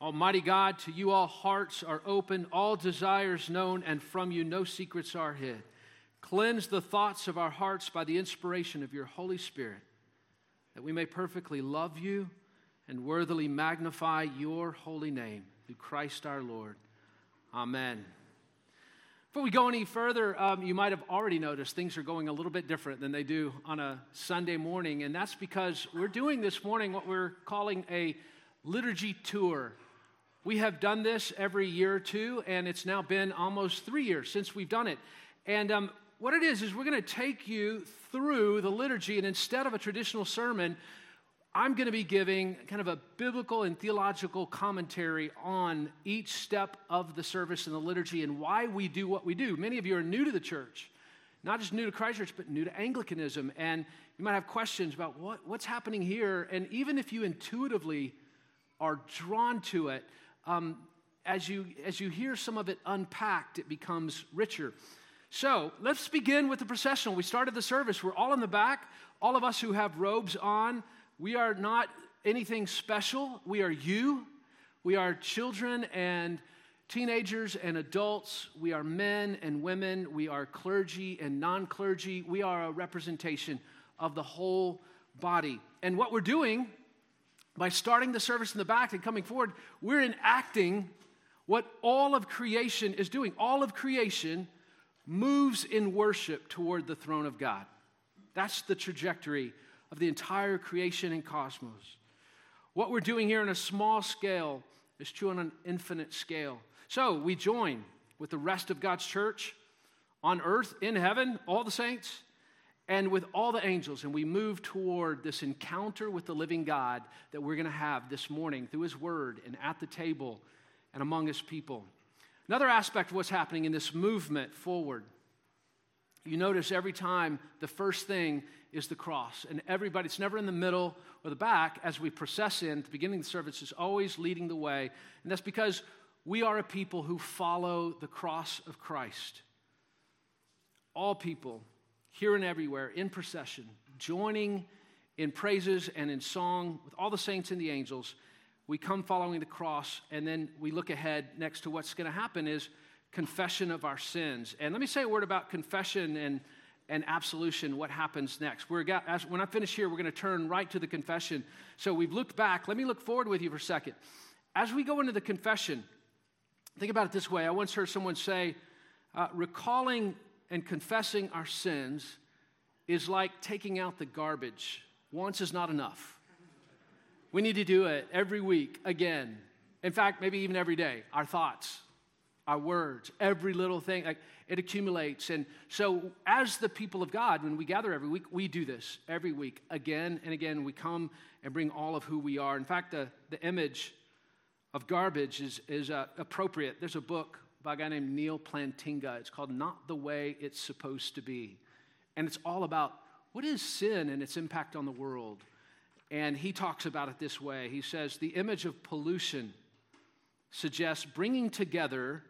Almighty God, to you all hearts are open, all desires known, and from you no secrets are hid. Cleanse the thoughts of our hearts by the inspiration of your Holy Spirit, that we may perfectly love you and worthily magnify your holy name through Christ our Lord. Amen. Before we go any further, um, you might have already noticed things are going a little bit different than they do on a Sunday morning, and that's because we're doing this morning what we're calling a liturgy tour. We have done this every year or two, and it's now been almost three years since we've done it. And um, what it is, is we're going to take you through the liturgy, and instead of a traditional sermon, I'm going to be giving kind of a biblical and theological commentary on each step of the service and the liturgy and why we do what we do. Many of you are new to the church, not just new to Christ Church, but new to Anglicanism. And you might have questions about what, what's happening here. And even if you intuitively are drawn to it, um, as, you, as you hear some of it unpacked, it becomes richer. So let's begin with the processional. We started the service. We're all in the back, all of us who have robes on. We are not anything special. We are you. We are children and teenagers and adults. We are men and women. We are clergy and non clergy. We are a representation of the whole body. And what we're doing by starting the service in the back and coming forward, we're enacting what all of creation is doing. All of creation moves in worship toward the throne of God. That's the trajectory of the entire creation and cosmos. What we're doing here on a small scale is true on an infinite scale. So we join with the rest of God's church on earth, in heaven, all the saints, and with all the angels, and we move toward this encounter with the living God that we're going to have this morning through His Word and at the table and among His people. Another aspect of what's happening in this movement forward, you notice every time the first thing is the cross, and everybody, it's never in the middle or the back as we process in. The beginning of the service is always leading the way, and that's because we are a people who follow the cross of Christ. All people here and everywhere in procession, joining in praises and in song with all the saints and the angels. We come following the cross, and then we look ahead next to what's going to happen is confession of our sins. And let me say a word about confession and, and absolution, what happens next. We're got, as, when I finish here, we're going to turn right to the confession. So we've looked back. Let me look forward with you for a second. As we go into the confession, think about it this way. I once heard someone say, uh, recalling and confessing our sins is like taking out the garbage. Once is not enough. We need to do it every week again. In fact, maybe even every day. Our thoughts, our words, every little thing, like it accumulates. And so, as the people of God, when we gather every week, we do this every week again and again. We come and bring all of who we are. In fact, the, the image of garbage is, is uh, appropriate. There's a book by a guy named Neal Plantinga. It's called Not the Way It's Supposed to Be. And it's all about what is sin and its impact on the world. And he talks about it this way He says, The image of pollution suggests bringing together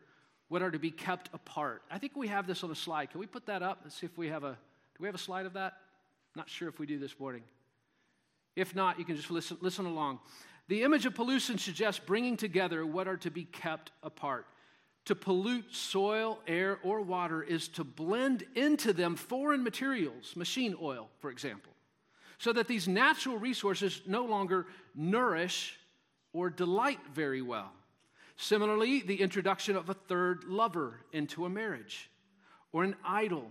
what are to be kept apart. I think we have this on a slide. Can we put that up? Let's see if we have a. Do we have a slide of that? Not sure if we do this morning. If not, you can just listen, listen along. The image of pollution suggests bringing together what are to be kept apart. To pollute soil, air, or water is to blend into them foreign materials, machine oil, for example, so that these natural resources no longer nourish or delight very well. Similarly, the introduction of a third lover into a marriage or an idol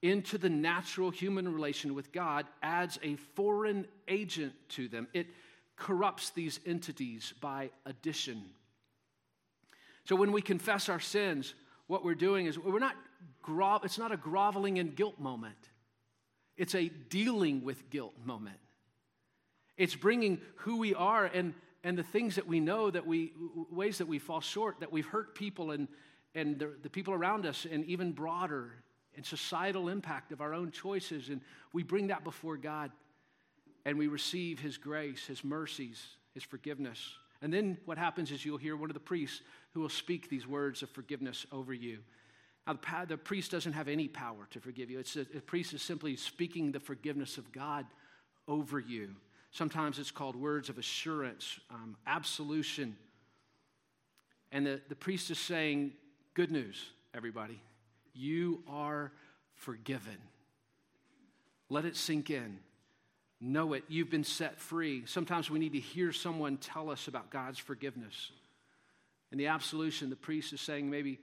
into the natural human relation with God adds a foreign agent to them. It corrupts these entities by addition. So when we confess our sins, what we're doing is we're not gro- it's not a groveling in guilt moment. It's a dealing with guilt moment. It's bringing who we are and and the things that we know that we ways that we fall short that we've hurt people and and the, the people around us and even broader and societal impact of our own choices and we bring that before God and we receive his grace his mercies his forgiveness and then what happens is you'll hear one of the priests who will speak these words of forgiveness over you. Now, the, priest doesn't have any power to forgive you. It's a, the priest is simply speaking the forgiveness of God over you. Sometimes it's called words of assurance, um, absolution, And the, the priest is saying, Good news, everybody. You are forgiven. Let it sink in. Know it. You've been set free. Sometimes we need to hear someone tell us about God's forgiveness. In the absolution, the priest is saying maybe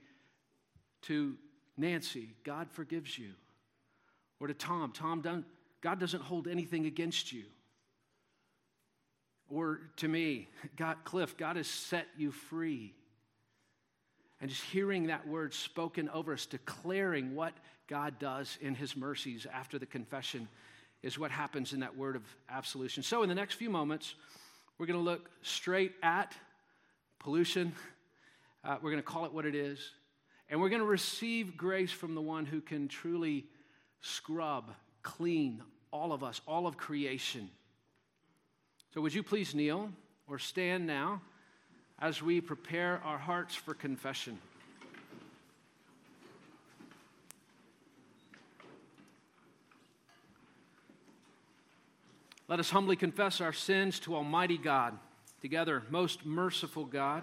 to Nancy, God forgives you. Or to Tom, Tom, God doesn't hold anything against you. Or to me, God, Cliff, God has set you free. And just hearing that word spoken over us, declaring what God does in his mercies after the confession is what happens in that word of absolution. So, in the next few moments, we're going to look straight at pollution. Uh, we're going to call it what it is. And we're going to receive grace from the one who can truly scrub, clean all of us, all of creation. So, would you please kneel or stand now as we prepare our hearts for confession? Let us humbly confess our sins to Almighty God. Together, most merciful God,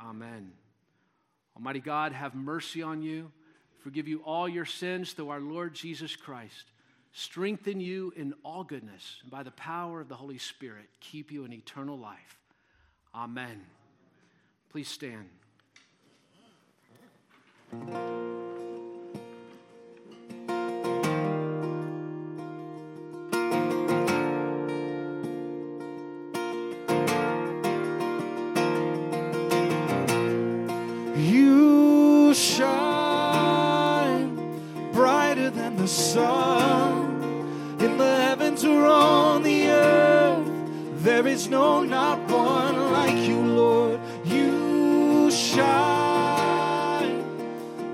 Amen. Almighty God, have mercy on you, forgive you all your sins through our Lord Jesus Christ, strengthen you in all goodness, and by the power of the Holy Spirit, keep you in eternal life. Amen. Please stand. Is no, not one like you, Lord. You shine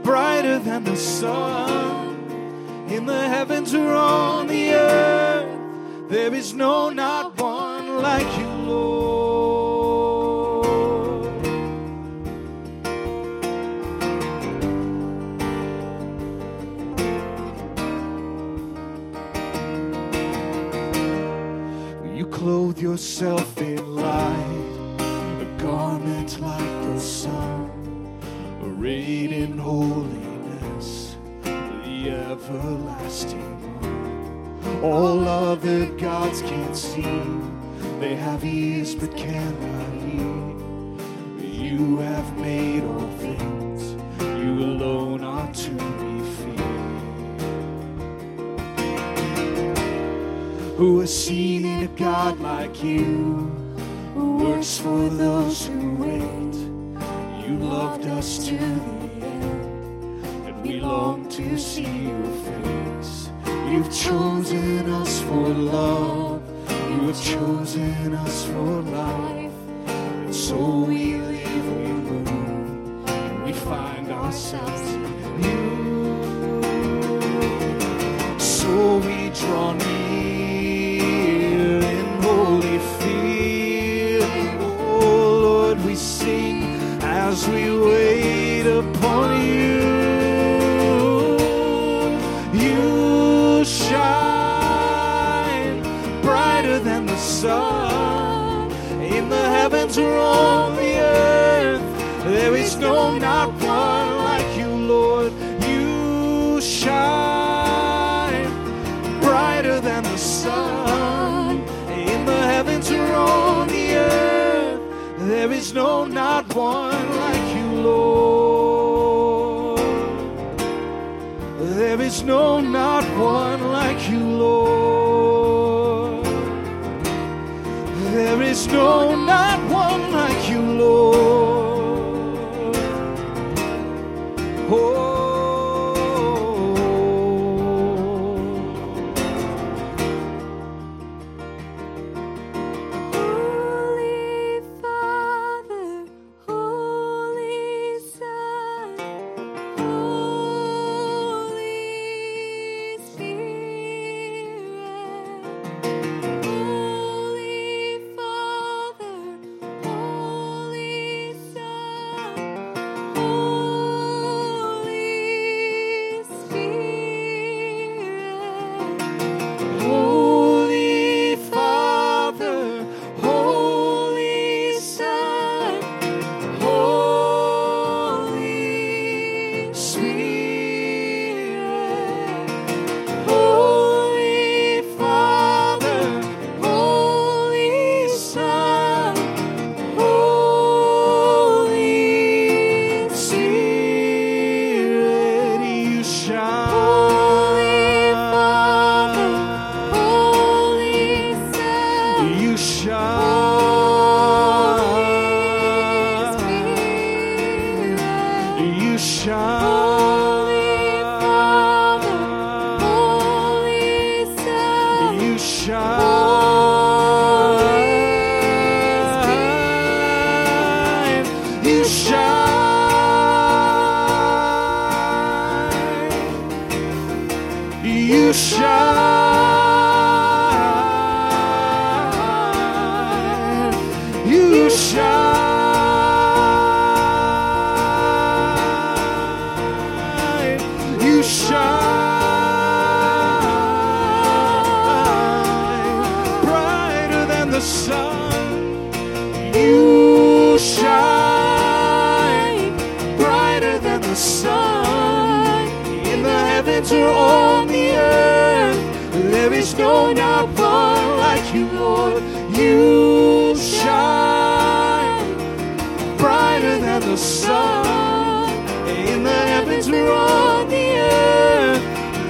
brighter than the sun in the heavens or on the earth. There is no, not one like you, yourself All other gods can't see. They have ears but cannot hear. You have made all things. You alone are to be feared. Who has seen a God like you? Who works for those who wait? You loved us to the end, and we long to see your face. You've chosen us for love. You have chosen us for life. And so we leave, we move, and we find ourselves in you. One like you, Lord. There is no not one the sun in the heavens or on the earth. There is no not one like you, Lord. You shine brighter than the sun in the heavens or on the earth.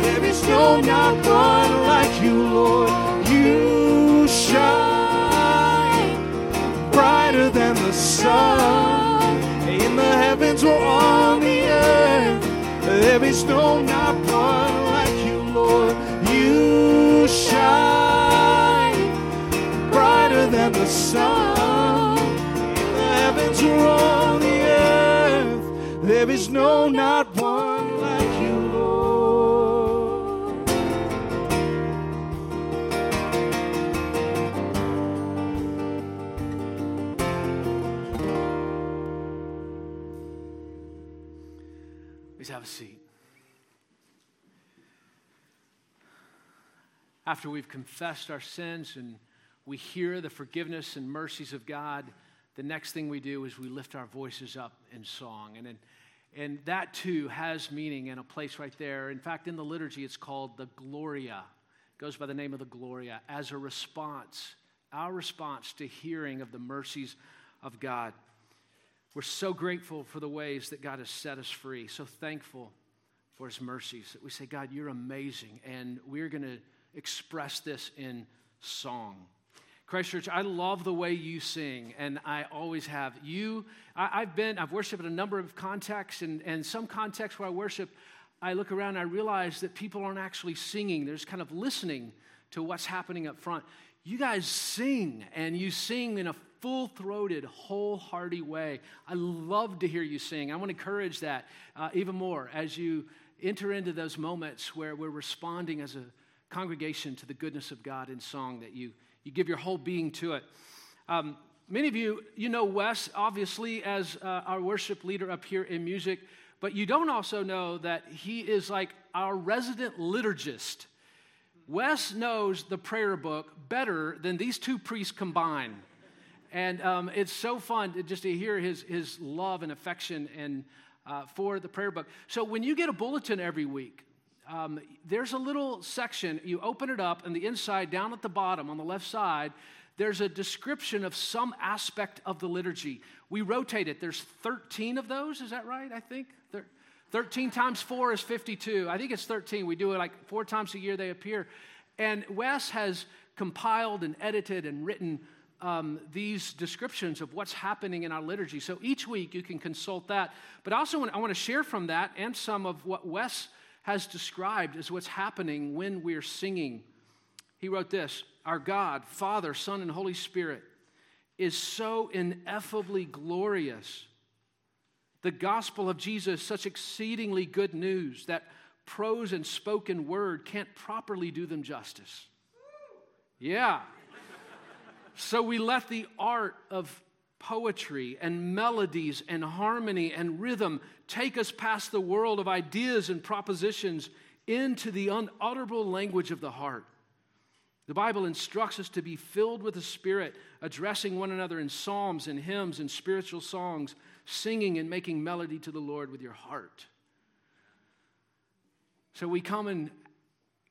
There is no not one like you, Lord. You shine brighter than the sun in the heavens or on. There is no not one like you, Lord. You shine brighter than the sun the heavens or on the earth. There is no not After we've confessed our sins and we hear the forgiveness and mercies of God, the next thing we do is we lift our voices up in song. And, and, and that too has meaning and a place right there. In fact, in the liturgy, it's called the Gloria. It goes by the name of the Gloria as a response, our response to hearing of the mercies of God. We're so grateful for the ways that God has set us free, so thankful for his mercies that we say, God, you're amazing, and we're going to express this in song. Christ Church, I love the way you sing, and I always have. You, I, have been, I've worshiped in a number of contexts, and, and some contexts where I worship, I look around and I realize that people aren't actually singing. There's kind of listening to what's happening up front. You guys sing, and you sing in a full throated, wholehearted way. I love to hear you sing. I want to encourage that uh, even more as you enter into those moments where we're responding as a congregation to the goodness of God in song, that you, you give your whole being to it. Um, many of you, you know Wes, obviously, as uh, our worship leader up here in music, but you don't also know that he is like our resident liturgist. Wes knows the prayer book better than these two priests combined. And um, it's so fun to, just to hear his, his love and affection and, uh, for the prayer book. So when you get a bulletin every week, um, there's a little section. You open it up, and the inside, down at the bottom on the left side, there's a description of some aspect of the liturgy. We rotate it. There's 13 of those. Is that right? I think. 13 times 4 is 52. I think it's 13. We do it like four times a year, they appear. And Wes has compiled and edited and written um, these descriptions of what's happening in our liturgy. So each week you can consult that. But also, I want to share from that and some of what Wes has described as what's happening when we're singing. He wrote this Our God, Father, Son, and Holy Spirit is so ineffably glorious. The gospel of Jesus, such exceedingly good news that prose and spoken word can't properly do them justice. Yeah. So we let the art of poetry and melodies and harmony and rhythm take us past the world of ideas and propositions into the unutterable language of the heart. The Bible instructs us to be filled with the Spirit, addressing one another in psalms and hymns and spiritual songs, singing and making melody to the Lord with your heart. So we come in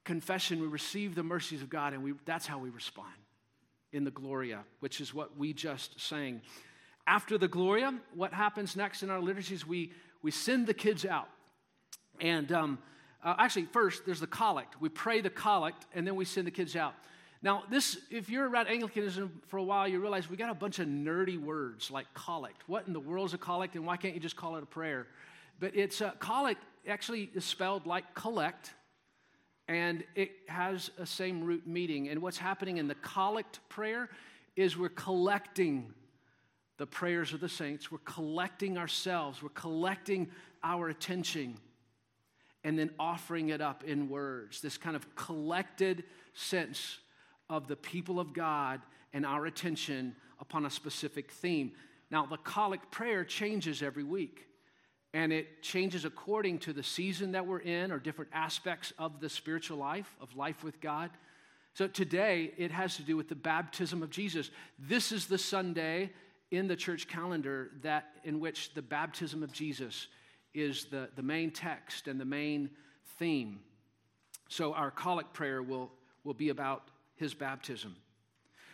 confession, we receive the mercies of God, and we, that's how we respond in the Gloria, which is what we just sang. After the Gloria, what happens next in our liturgies? We, we send the kids out. And um, uh, actually, first, there's the collect. We pray the collect, and then we send the kids out. Now, this, if you're around Anglicanism for a while, you realize we got a bunch of nerdy words like collect. What in the world is a collect, and why can't you just call it a prayer? But it's uh, collect actually is spelled like collect, and it has a same root meaning. And what's happening in the collect prayer is we're collecting the prayers of the saints, we're collecting ourselves, we're collecting our attention, and then offering it up in words. This kind of collected sense of the people of God and our attention upon a specific theme. Now, the collect prayer changes every week and it changes according to the season that we're in or different aspects of the spiritual life, of life with God. So today, it has to do with the baptism of Jesus. This is the Sunday in the church calendar that in which the baptism of Jesus is the, the main text and the main theme. So our collect prayer will, will be about his baptism.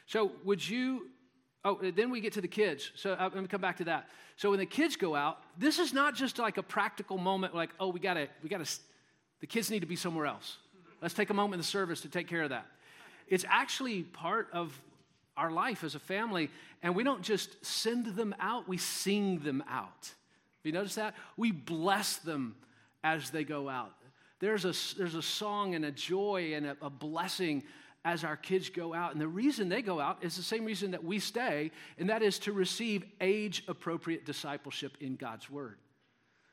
So would you Oh, then we get to the kids. So I'm going to come back to that. So when the kids go out, this is not just like a practical moment like, oh, we got to, we got to, the kids need to be somewhere else. Let's take a moment in the service to take care of that. It's actually part of our life as a family, and we don't just send them out, we sing them out. Have you noticed that? We bless them as they go out. There's a, there's a song and a joy and a, a blessing as our kids go out. And the reason they go out is the same reason that we stay, and that is to receive age appropriate discipleship in God's Word.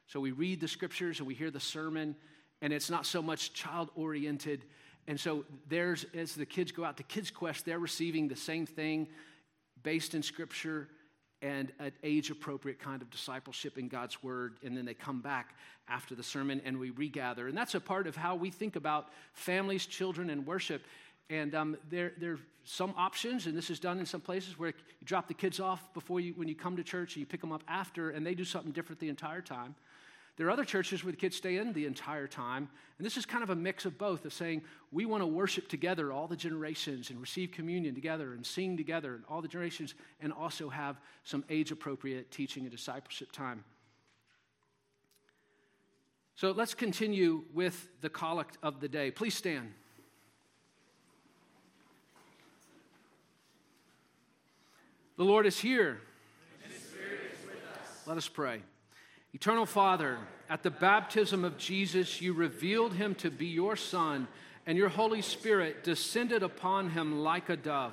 So we read the scriptures and we hear the sermon, and it's not so much child oriented. And so there's, as the kids go out to Kids Quest, they're receiving the same thing based in scripture and an age appropriate kind of discipleship in God's Word. And then they come back after the sermon and we regather. And that's a part of how we think about families, children, and worship. And um, there, there are some options, and this is done in some places where you drop the kids off before you, when you come to church, and you pick them up after, and they do something different the entire time. There are other churches where the kids stay in the entire time, and this is kind of a mix of both of saying we want to worship together, all the generations, and receive communion together, and sing together, and all the generations, and also have some age appropriate teaching and discipleship time. So let's continue with the collect of the day. Please stand. The Lord is here. Is Let us pray. Eternal Father, at the baptism of Jesus, you revealed him to be your Son, and your Holy Spirit descended upon him like a dove.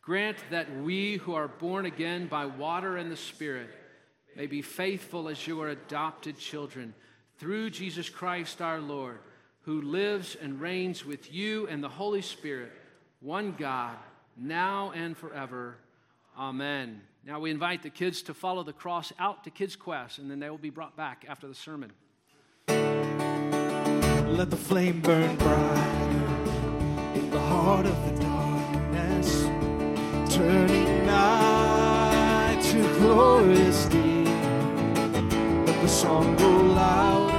Grant that we who are born again by water and the Spirit may be faithful as your adopted children through Jesus Christ our Lord, who lives and reigns with you and the Holy Spirit, one God, now and forever. Amen. Now we invite the kids to follow the cross out to Kids Quest, and then they will be brought back after the sermon. Let the flame burn bright in the heart of the darkness, turning night to glorious day. Let the song go louder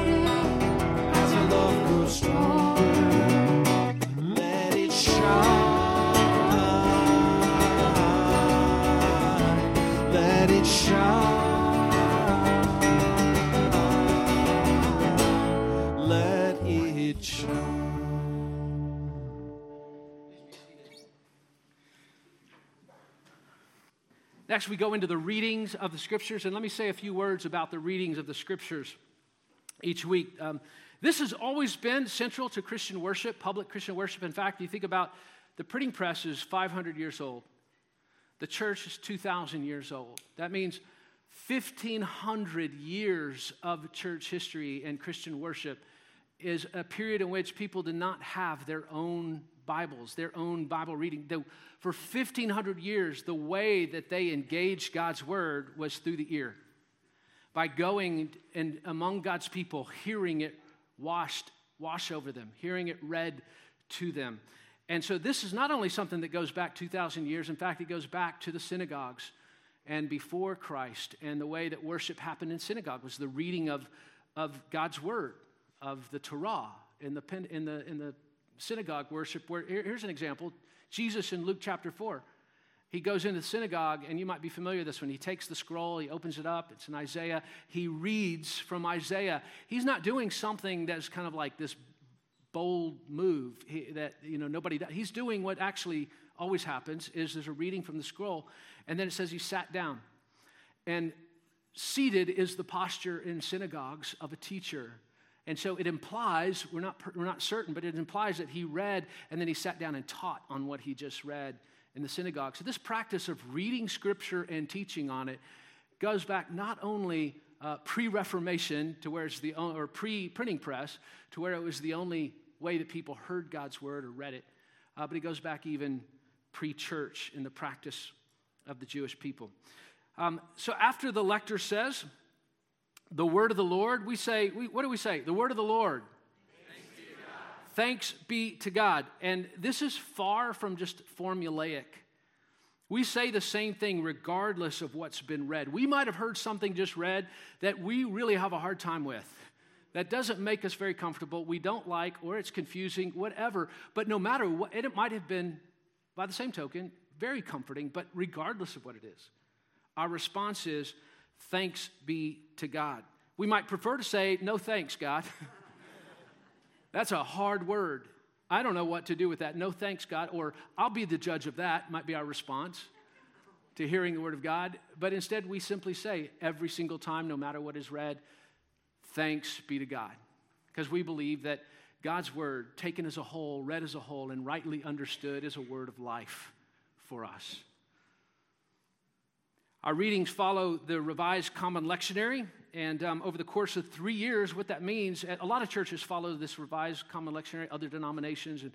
Next, we go into the readings of the scriptures, and let me say a few words about the readings of the scriptures each week. Um, this has always been central to Christian worship, public Christian worship. In fact, you think about the printing press is 500 years old. The church is 2,000 years old. That means 1,500 years of church history and Christian worship is a period in which people did not have their own Bibles, their own Bible reading. The, for 1,500 years, the way that they engaged God's word was through the ear. By going and among God's people, hearing it washed, wash over them, hearing it read to them. And so this is not only something that goes back 2,000 years, in fact, it goes back to the synagogues and before Christ. And the way that worship happened in synagogue was the reading of, of God's word, of the Torah in the, in the, in the synagogue worship. Where, here's an example Jesus in Luke chapter 4. He goes into the synagogue, and you might be familiar with this one. He takes the scroll, he opens it up, it's in Isaiah. He reads from Isaiah. He's not doing something that's kind of like this bold move that you know nobody does. he's doing what actually always happens is there's a reading from the scroll and then it says he sat down and seated is the posture in synagogues of a teacher. And so it implies, we're not, we're not certain, but it implies that he read and then he sat down and taught on what he just read in the synagogue. So this practice of reading scripture and teaching on it goes back not only uh, pre-Reformation to where it's the or pre-printing press to where it was the only way that people heard God's word or read it, uh, but it goes back even pre-church in the practice of the Jewish people. Um, so after the lector says, the word of the Lord, we say, we, what do we say? The word of the Lord. Thanks be to God. And this is far from just formulaic. We say the same thing regardless of what's been read. We might have heard something just read that we really have a hard time with. That doesn't make us very comfortable, we don't like, or it's confusing, whatever. But no matter what, it might have been, by the same token, very comforting, but regardless of what it is, our response is, Thanks be to God. We might prefer to say, No thanks, God. That's a hard word. I don't know what to do with that. No thanks, God. Or I'll be the judge of that, might be our response to hearing the word of God. But instead, we simply say every single time, no matter what is read, thanks be to God. Because we believe that God's word, taken as a whole, read as a whole, and rightly understood, is a word of life for us. Our readings follow the Revised Common Lectionary, and um, over the course of three years, what that means, a lot of churches follow this Revised Common Lectionary, other denominations, and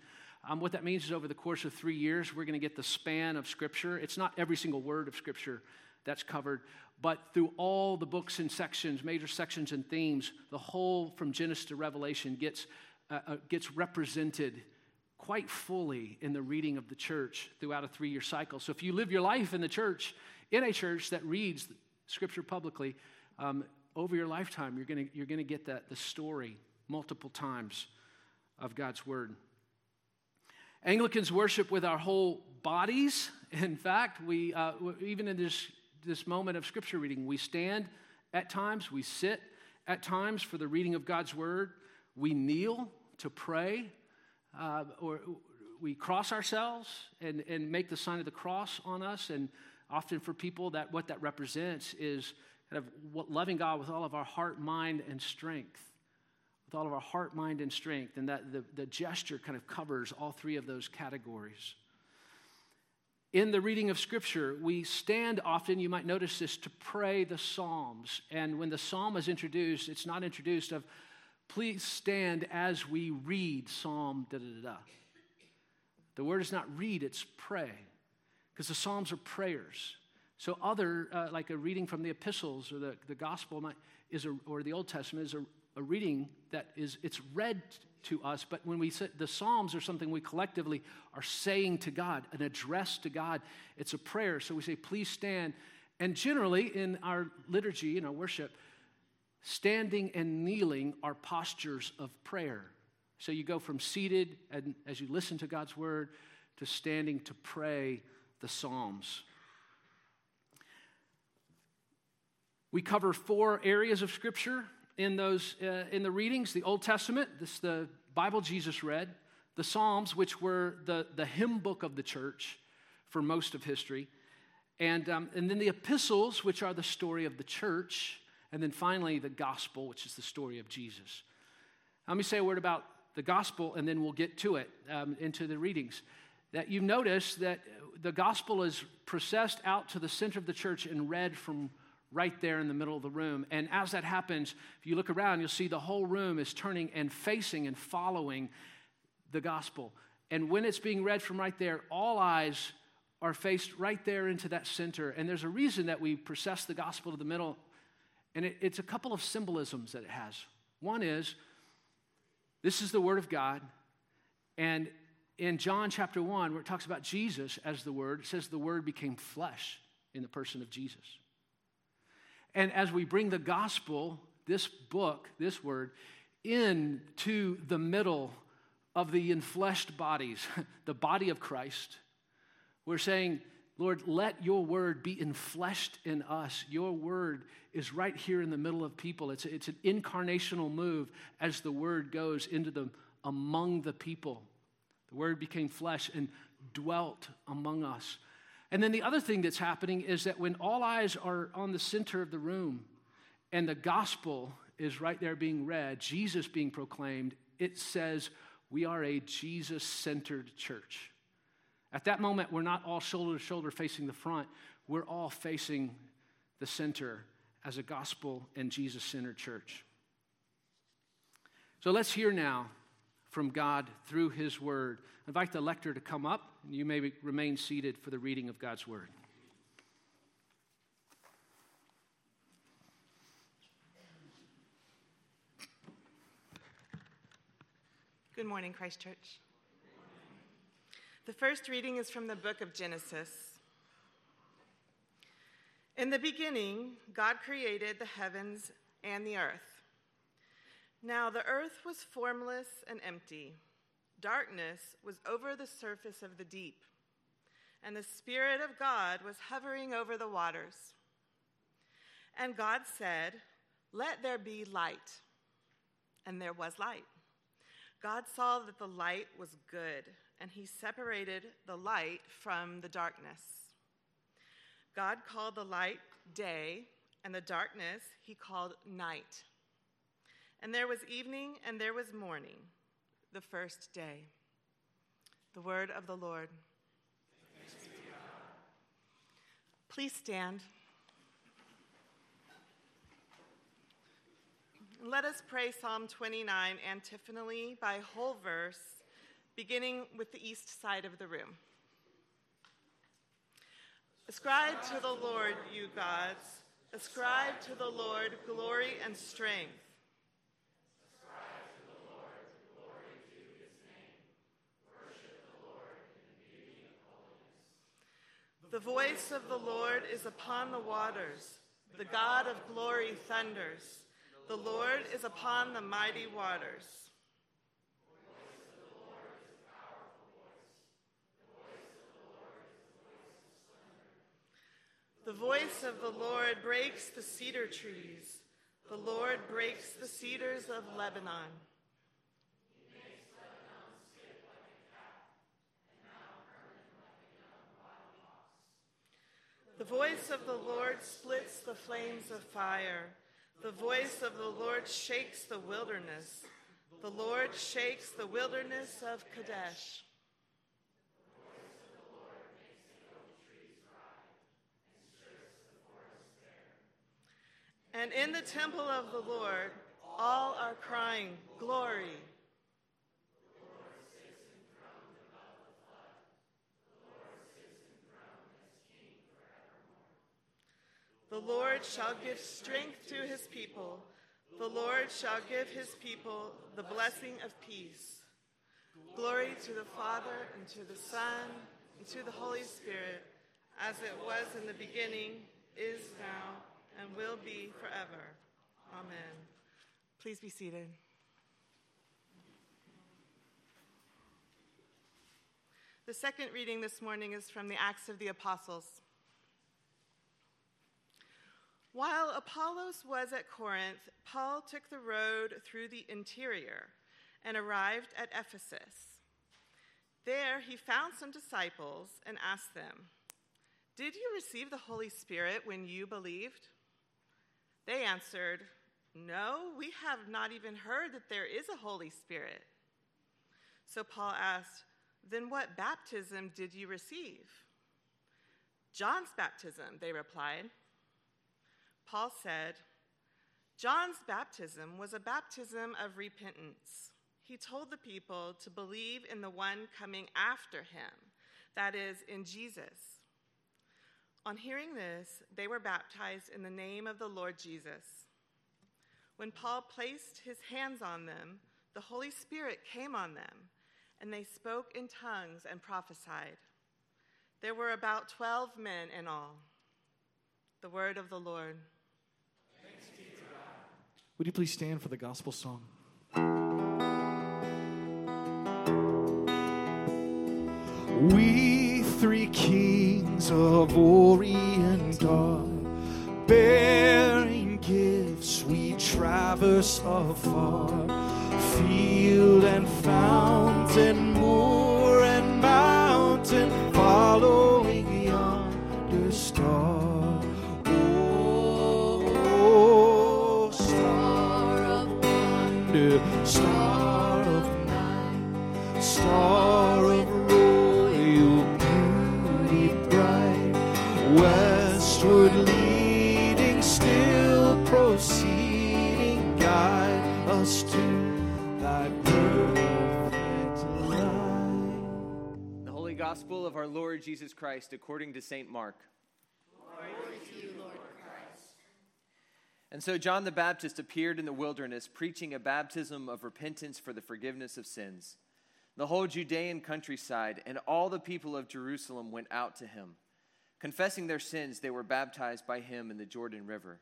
um, what that means is over the course of three years, we're going to get the span of Scripture. It's not every single word of Scripture that's covered, but through all the books and sections, major sections and themes, the whole from Genesis to Revelation gets, uh, uh, gets represented quite fully in the reading of the church throughout a three year cycle. So if you live your life in the church, in a church that reads Scripture publicly, um, over your lifetime, you're going you're gonna get that, the story multiple times of God's Word. Anglicans worship with our whole bodies. In fact, we, uh, even in this, this moment of Scripture reading, we stand at times, we sit at times for the reading of God's Word, we kneel to pray, uh, or we cross ourselves and, and make the sign of the cross on us and often for people that what that represents is kind of what, loving God with all of our heart, mind, and strength. With all of our heart, mind, and strength. And that the, the gesture kind of covers all three of those categories. In the reading of Scripture, we stand often, you might notice this, to pray the Psalms. And when the Psalm is introduced, it's not introduced of, please stand as we read Psalm da da da da. The word is not read, it's pray because the Psalms are prayers. So, other, uh, like a reading from the epistles or the, the gospel is a, or the Old Testament is a, a reading that is, it's read to us, but when we say the Psalms are something we collectively are saying to God, an address to God, it's a prayer. So we say, please stand. And generally in our liturgy, in our worship, standing and kneeling are postures of prayer. So you go from seated and as you listen to God's word to standing to pray the Psalms. We cover four areas of Scripture in those uh, in the readings: the Old Testament, this the Bible Jesus read, the Psalms, which were the the hymn book of the church for most of history, and um, and then the epistles, which are the story of the church, and then finally the gospel, which is the story of Jesus. Let me say a word about the gospel, and then we'll get to it um, into the readings. That you notice that the gospel is processed out to the center of the church and read from right there in the middle of the room. And as that happens, if you look around, you'll see the whole room is turning and facing and following the gospel. And when it's being read from right there, all eyes are faced right there into that center. And there's a reason that we process the gospel to the middle. And it, it's a couple of symbolisms that it has. One is this is the word of God, and in John chapter 1, where it talks about Jesus as the Word, it says the Word became flesh in the person of Jesus. And as we bring the gospel, this book, this word, into the middle of the enfleshed bodies, the body of Christ, we're saying, Lord, let your word be enfleshed in us. Your word is right here in the middle of people. It's, it's an incarnational move as the word goes into the among the people. The Word became flesh and dwelt among us. And then the other thing that's happening is that when all eyes are on the center of the room, and the gospel is right there being read, Jesus being proclaimed, it says we are a Jesus centered church. At that moment, we're not all shoulder to shoulder facing the front, we're all facing the center as a gospel and Jesus centered church. So let's hear now from God through His Word. I invite the lector to come up, and you may remain seated for the reading of God's Word. Good morning, Christ Church. The first reading is from the book of Genesis. In the beginning, God created the heavens and the earth. Now the earth was formless and empty. Darkness was over the surface of the deep, and the Spirit of God was hovering over the waters. And God said, Let there be light. And there was light. God saw that the light was good, and he separated the light from the darkness. God called the light day, and the darkness he called night. And there was evening and there was morning, the first day. The word of the Lord. Please stand. Let us pray Psalm 29 antiphonally by whole verse, beginning with the east side of the room. Ascribe to the Lord, you gods. Ascribe to the Lord glory and strength. The voice of the Lord is upon the waters. The God of glory thunders. The Lord is upon the mighty waters. The voice of the Lord breaks the cedar trees. The Lord breaks the cedars of Lebanon. The voice of the Lord splits the flames of fire. The voice of the Lord shakes the wilderness. The Lord shakes the wilderness of Kadesh. And in the temple of the Lord, all are crying, Glory. The Lord shall give strength to his people. The Lord shall give his people the blessing of peace. Glory to the Father, and to the Son, and to the Holy Spirit, as it was in the beginning, is now, and will be forever. Amen. Please be seated. The second reading this morning is from the Acts of the Apostles. While Apollos was at Corinth, Paul took the road through the interior and arrived at Ephesus. There he found some disciples and asked them, Did you receive the Holy Spirit when you believed? They answered, No, we have not even heard that there is a Holy Spirit. So Paul asked, Then what baptism did you receive? John's baptism, they replied. Paul said, John's baptism was a baptism of repentance. He told the people to believe in the one coming after him, that is, in Jesus. On hearing this, they were baptized in the name of the Lord Jesus. When Paul placed his hands on them, the Holy Spirit came on them, and they spoke in tongues and prophesied. There were about 12 men in all. The word of the Lord. Would you please stand for the gospel song? We three kings of Orient are bearing gifts. We traverse afar, field and fountain, Gospel of our Lord Jesus Christ according to St. Mark. And so John the Baptist appeared in the wilderness, preaching a baptism of repentance for the forgiveness of sins. The whole Judean countryside and all the people of Jerusalem went out to him. Confessing their sins, they were baptized by him in the Jordan River.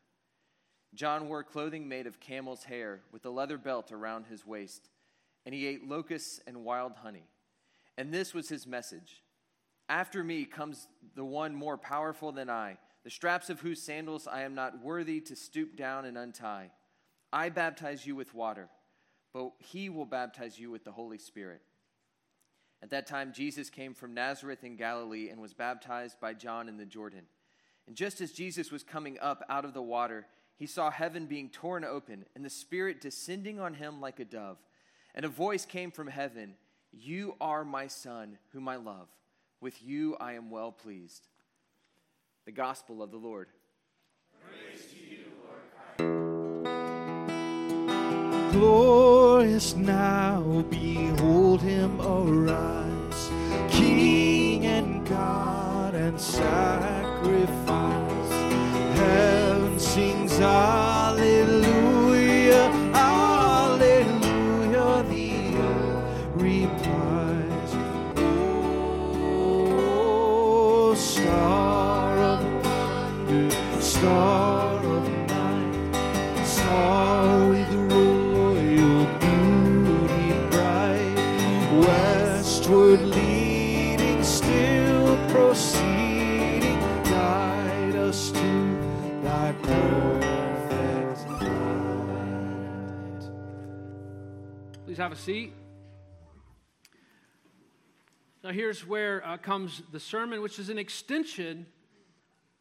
John wore clothing made of camel's hair, with a leather belt around his waist, and he ate locusts and wild honey. And this was his message After me comes the one more powerful than I the straps of whose sandals I am not worthy to stoop down and untie. I baptize you with water, but he will baptize you with the Holy Spirit. At that time, Jesus came from Nazareth in Galilee and was baptized by John in the Jordan. And just as Jesus was coming up out of the water, he saw heaven being torn open and the Spirit descending on him like a dove. And a voice came from heaven You are my Son, whom I love. With you I am well pleased. The Gospel of the Lord. glorious now behold him arise king and god and sacrifice heaven sings hallelujah have a seat. Now, here's where uh, comes the sermon, which is an extension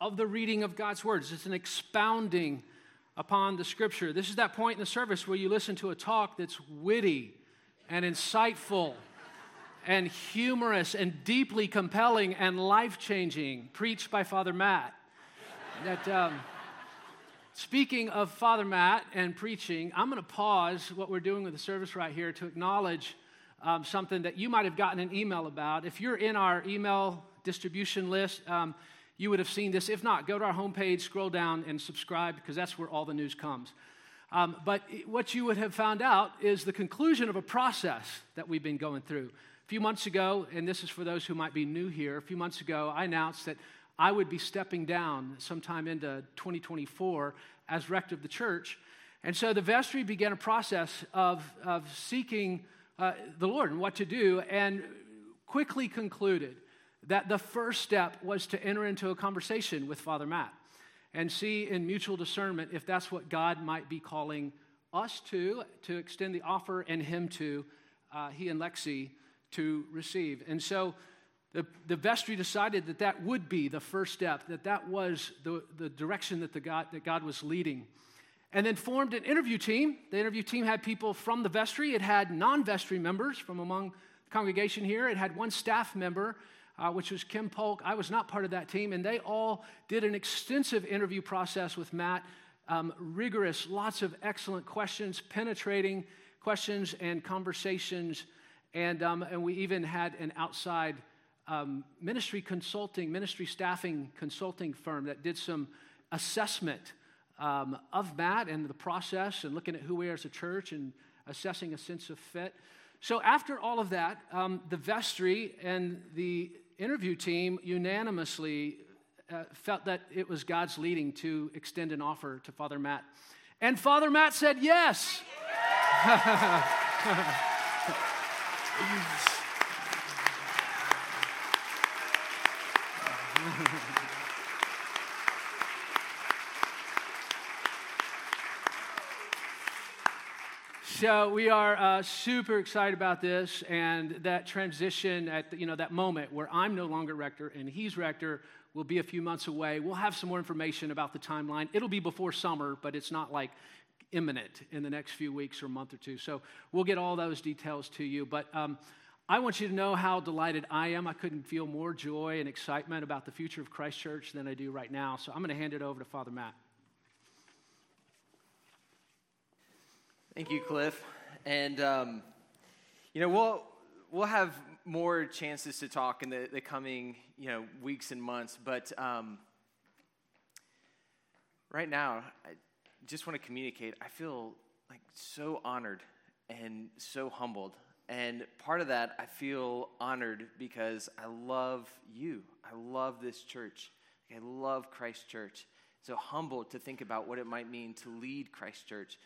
of the reading of God's words. It's an expounding upon the scripture. This is that point in the service where you listen to a talk that's witty and insightful and humorous and deeply compelling and life changing, preached by Father Matt. That. Um, Speaking of Father Matt and preaching, I'm going to pause what we're doing with the service right here to acknowledge um, something that you might have gotten an email about. If you're in our email distribution list, um, you would have seen this. If not, go to our homepage, scroll down, and subscribe because that's where all the news comes. Um, but what you would have found out is the conclusion of a process that we've been going through. A few months ago, and this is for those who might be new here, a few months ago, I announced that I would be stepping down sometime into 2024 as rector of the church. And so the vestry began a process of, of seeking uh, the Lord and what to do, and quickly concluded that the first step was to enter into a conversation with Father Matt and see in mutual discernment if that's what God might be calling us to, to extend the offer, and him to, uh, he and Lexi, to receive. And so the, the vestry decided that that would be the first step, that that was the, the direction that, the God, that God was leading. And then formed an interview team. The interview team had people from the vestry, it had non vestry members from among the congregation here, it had one staff member. Uh, which was Kim Polk. I was not part of that team, and they all did an extensive interview process with Matt. Um, rigorous, lots of excellent questions, penetrating questions and conversations, and, um, and we even had an outside um, ministry consulting, ministry staffing consulting firm that did some assessment um, of Matt and the process and looking at who we are as a church and assessing a sense of fit. So, after all of that, um, the vestry and the interview team unanimously uh, felt that it was God's leading to extend an offer to Father Matt. And Father Matt said yes. So we are uh, super excited about this and that transition at the, you know that moment where I'm no longer rector and he's rector will be a few months away. We'll have some more information about the timeline. It'll be before summer, but it's not like imminent in the next few weeks or month or two. So we'll get all those details to you. But um, I want you to know how delighted I am. I couldn't feel more joy and excitement about the future of Christ Church than I do right now. So I'm going to hand it over to Father Matt. Thank you, Cliff. And, um, you know, we'll, we'll have more chances to talk in the, the coming, you know, weeks and months. But um, right now, I just want to communicate. I feel like so honored and so humbled. And part of that, I feel honored because I love you. I love this church. I love Christ Church. So humbled to think about what it might mean to lead Christ Church.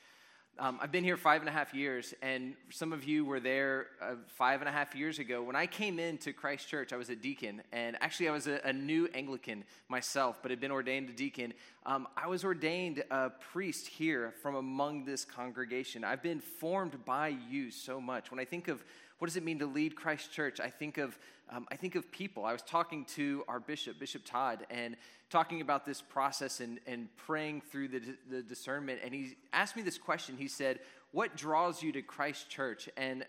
Um, I've been here five and a half years, and some of you were there uh, five and a half years ago. When I came into Christ Church, I was a deacon, and actually, I was a, a new Anglican myself, but had been ordained a deacon. Um, I was ordained a priest here from among this congregation. I've been formed by you so much. When I think of what does it mean to lead Christ Church, I think of um, I think of people. I was talking to our bishop, Bishop Todd, and talking about this process and, and praying through the, the discernment. And he asked me this question. He said, What draws you to Christ Church? And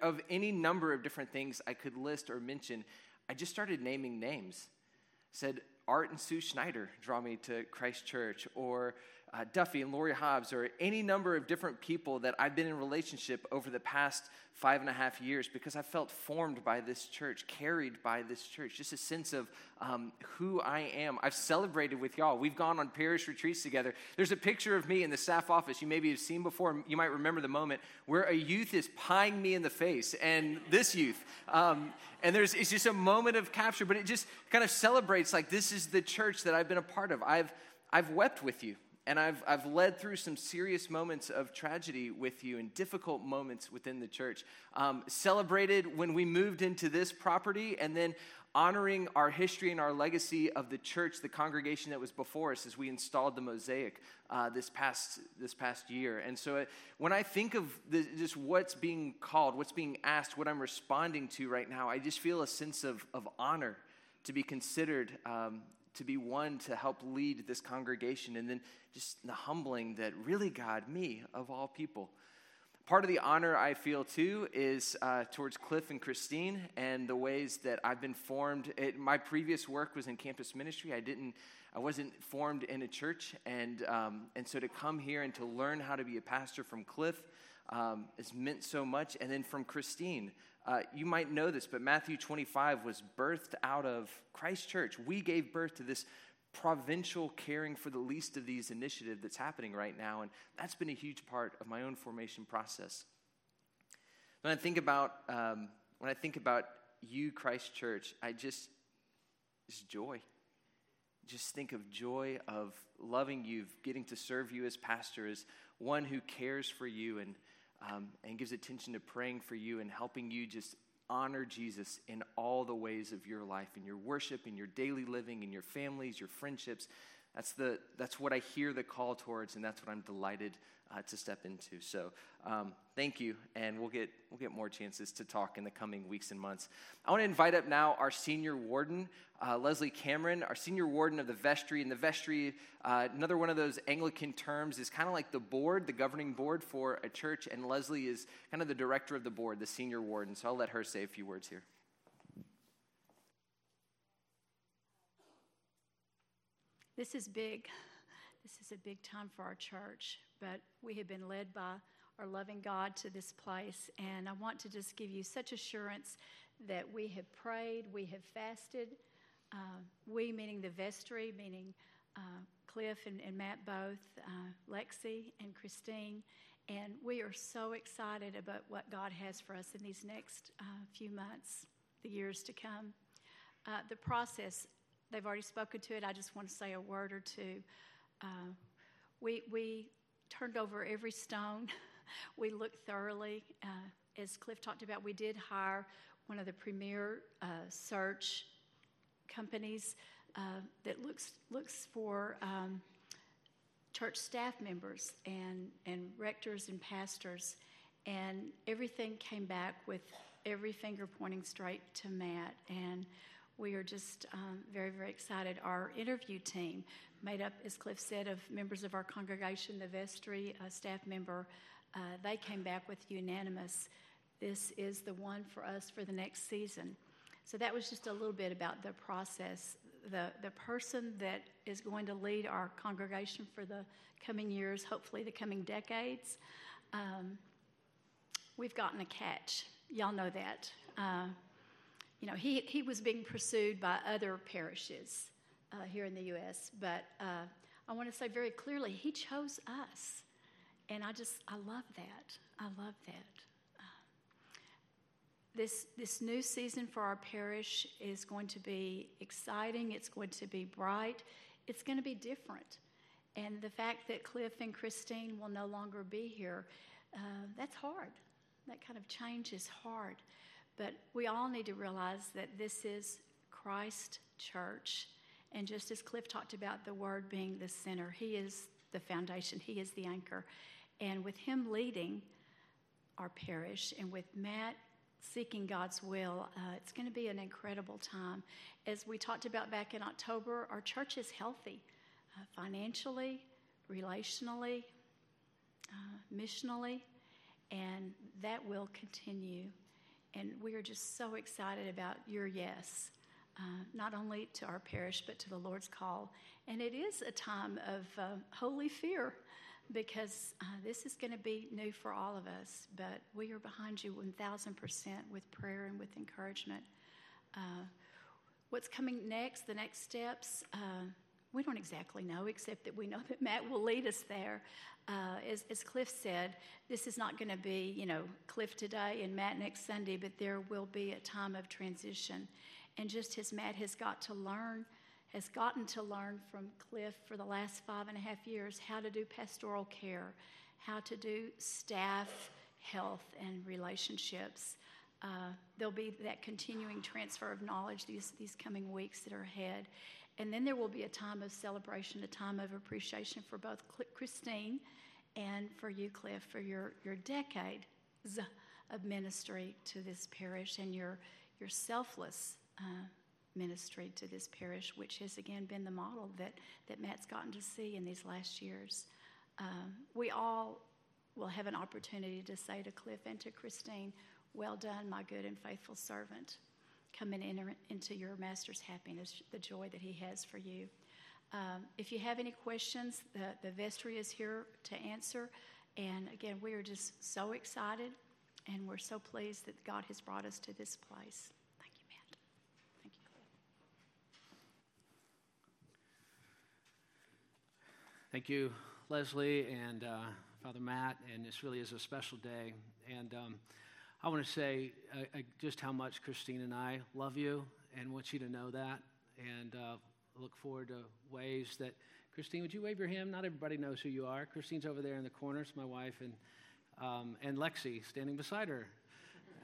of any number of different things I could list or mention, I just started naming names. Said, Art and Sue Schneider draw me to Christ Church, or uh, Duffy and Lori Hobbs, or any number of different people that I've been in relationship over the past five and a half years because I felt formed by this church, carried by this church, just a sense of um, who I am. I've celebrated with y'all. We've gone on parish retreats together. There's a picture of me in the staff office you maybe have seen before. You might remember the moment where a youth is pieing me in the face, and this youth. Um, and there's it's just a moment of capture, but it just kind of celebrates like this is the church that I've been a part of. I've I've wept with you and I've, I've led through some serious moments of tragedy with you and difficult moments within the church. Um, celebrated when we moved into this property, and then honoring our history and our legacy of the church, the congregation that was before us as we installed the mosaic uh, this, past, this past year. And so it, when I think of the, just what's being called, what's being asked, what I'm responding to right now, I just feel a sense of, of honor to be considered um, to be one to help lead this congregation, and then just the humbling that really God, me of all people. Part of the honor I feel too is uh, towards Cliff and Christine and the ways that I've been formed. It, my previous work was in campus ministry. I didn't, I wasn't formed in a church, and um, and so to come here and to learn how to be a pastor from Cliff um, has meant so much. And then from Christine, uh, you might know this, but Matthew 25 was birthed out of Christ Church. We gave birth to this provincial caring for the least of these initiative that's happening right now, and that's been a huge part of my own formation process. When I think about um, when I think about you, Christ Church, I just just joy. Just think of joy of loving you, of getting to serve you as pastor, as one who cares for you and um, and gives attention to praying for you and helping you just honor Jesus in all the ways of your life, in your worship, in your daily living, in your families, your friendships. That's, the, that's what I hear the call towards, and that's what I'm delighted uh, to step into. So um, thank you, and we'll get, we'll get more chances to talk in the coming weeks and months. I want to invite up now our senior warden, uh, Leslie Cameron, our senior warden of the vestry. And the vestry, uh, another one of those Anglican terms, is kind of like the board, the governing board for a church, and Leslie is kind of the director of the board, the senior warden. So I'll let her say a few words here. This is big. This is a big time for our church, but we have been led by our loving God to this place. And I want to just give you such assurance that we have prayed, we have fasted. Uh, we, meaning the vestry, meaning uh, Cliff and, and, Matt both, uh, Lexi and Christine. And we are so excited about what God has for us in these next uh, few months, the years to come. Uh, the process they've already spoken to it. I just want to say a word or two. Uh, we, we turned over every stone. we looked thoroughly. Uh, as Cliff talked about, we did hire one of the premier uh, search companies uh, that looks, looks for um, church staff members and, and rectors and pastors. And everything came back with every finger pointing straight to Matt. And we are just um, very, very excited. Our interview team, made up, as Cliff said, of members of our congregation, the vestry, a staff member, uh, they came back with unanimous. This is the one for us for the next season. So that was just a little bit about the process. The, the person that is going to lead our congregation for the coming years, hopefully the coming decades, um, we've gotten a catch. Y'all know that. Uh, you know, he, he was being pursued by other parishes uh, here in the U.S., but uh, I want to say very clearly, he chose us. And I just, I love that. I love that. Uh, this, this new season for our parish is going to be exciting, it's going to be bright, it's going to be different. And the fact that Cliff and Christine will no longer be here, uh, that's hard. That kind of change is hard. But we all need to realize that this is Christ Church. And just as Cliff talked about the Word being the center, He is the foundation, He is the anchor. And with Him leading our parish and with Matt seeking God's will, uh, it's going to be an incredible time. As we talked about back in October, our church is healthy uh, financially, relationally, uh, missionally, and that will continue. And we are just so excited about your yes, uh, not only to our parish, but to the Lord's call. And it is a time of uh, holy fear because uh, this is going to be new for all of us. But we are behind you 1000% with prayer and with encouragement. Uh, what's coming next, the next steps, uh, we don't exactly know, except that we know that Matt will lead us there. Uh, as, as, Cliff said, this is not going to be, you know, Cliff today and Matt next Sunday, but there will be a time of transition. And just as Matt has got to learn, has gotten to learn from Cliff for the last five and a half years how to do pastoral care, how to do staff health and relationships. Uh, there'll be that continuing transfer of knowledge these, these coming weeks that are ahead. And then there will be a time of celebration, a time of appreciation for both Christine and for you, Cliff, for your, your decade of ministry to this parish and your, your selfless uh, ministry to this parish, which has again been the model that, that Matt's gotten to see in these last years. Um, we all will have an opportunity to say to Cliff and to Christine, Well done, my good and faithful servant come and enter into your master's happiness, the joy that he has for you. Um, if you have any questions, the, the vestry is here to answer. And again, we are just so excited and we're so pleased that God has brought us to this place. Thank you, Matt. Thank you, Thank you, Leslie and uh, Father Matt. And this really is a special day. And um, I want to say uh, uh, just how much Christine and I love you and want you to know that. And uh, look forward to ways that, Christine, would you wave your hand? Not everybody knows who you are. Christine's over there in the corner. It's my wife, and, um, and Lexi standing beside her.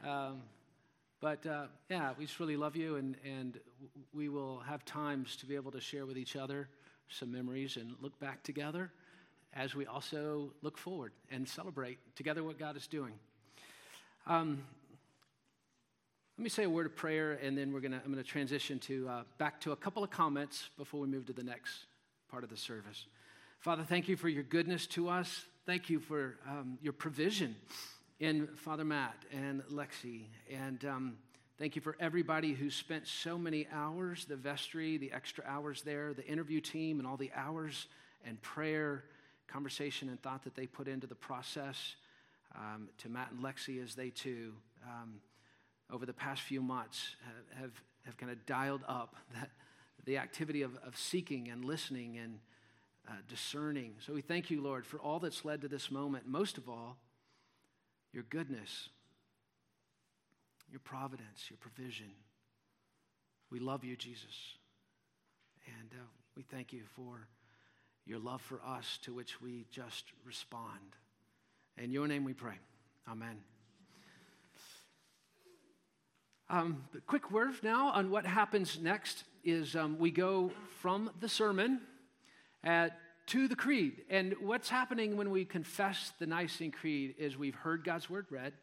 Um, but uh, yeah, we just really love you, and, and we will have times to be able to share with each other some memories and look back together as we also look forward and celebrate together what God is doing. Um, let me say a word of prayer, and then we're gonna, I'm going to transition to, uh, back to a couple of comments before we move to the next part of the service. Father, thank you for your goodness to us. Thank you for um, your provision in Father Matt and Lexi. And um, thank you for everybody who spent so many hours the vestry, the extra hours there, the interview team, and all the hours and prayer, conversation, and thought that they put into the process um, to Matt and Lexi as they too, um, over the past few months, have, have, have kind of dialed up that, the activity of, of seeking and listening and uh, discerning. So we thank you, Lord, for all that's led to this moment. Most of all, your goodness, your providence, your provision. We love you, Jesus. And uh, we thank you for your love for us to which we just respond. In your name we pray. Amen. Um, quick word now on what happens next is um, we go from the sermon at, to the creed. And what's happening when we confess the Nicene Creed is we've heard God's word read,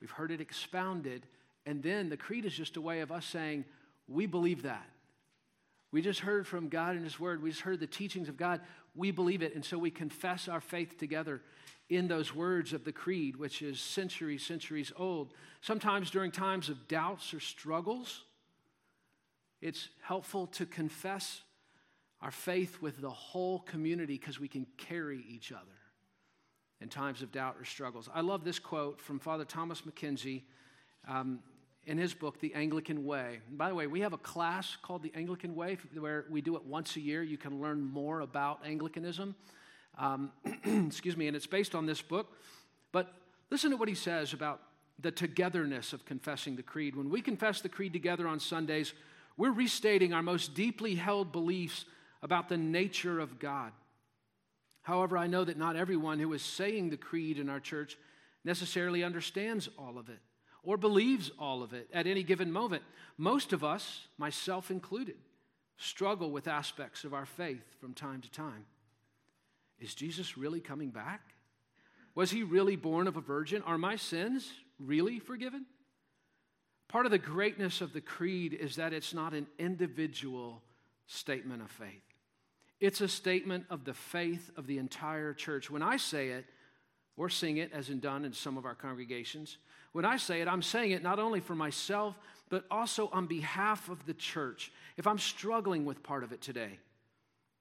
we've heard it expounded, and then the creed is just a way of us saying, We believe that. We just heard from God in His Word. We just heard the teachings of God. We believe it. And so we confess our faith together in those words of the creed, which is centuries, centuries old. Sometimes during times of doubts or struggles, it's helpful to confess our faith with the whole community because we can carry each other in times of doubt or struggles. I love this quote from Father Thomas McKenzie um, in his book, The Anglican Way. By the way, we have a class called The Anglican Way where we do it once a year. You can learn more about Anglicanism. Um, excuse me, and it's based on this book. But listen to what he says about the togetherness of confessing the creed. When we confess the creed together on Sundays, we're restating our most deeply held beliefs about the nature of God. However, I know that not everyone who is saying the creed in our church necessarily understands all of it or believes all of it at any given moment. Most of us, myself included, struggle with aspects of our faith from time to time. Is Jesus really coming back? Was he really born of a virgin? Are my sins really forgiven? Part of the greatness of the creed is that it's not an individual statement of faith. It's a statement of the faith of the entire church. When I say it, or sing it, as in done in some of our congregations, when I say it, I'm saying it not only for myself, but also on behalf of the church. If I'm struggling with part of it today,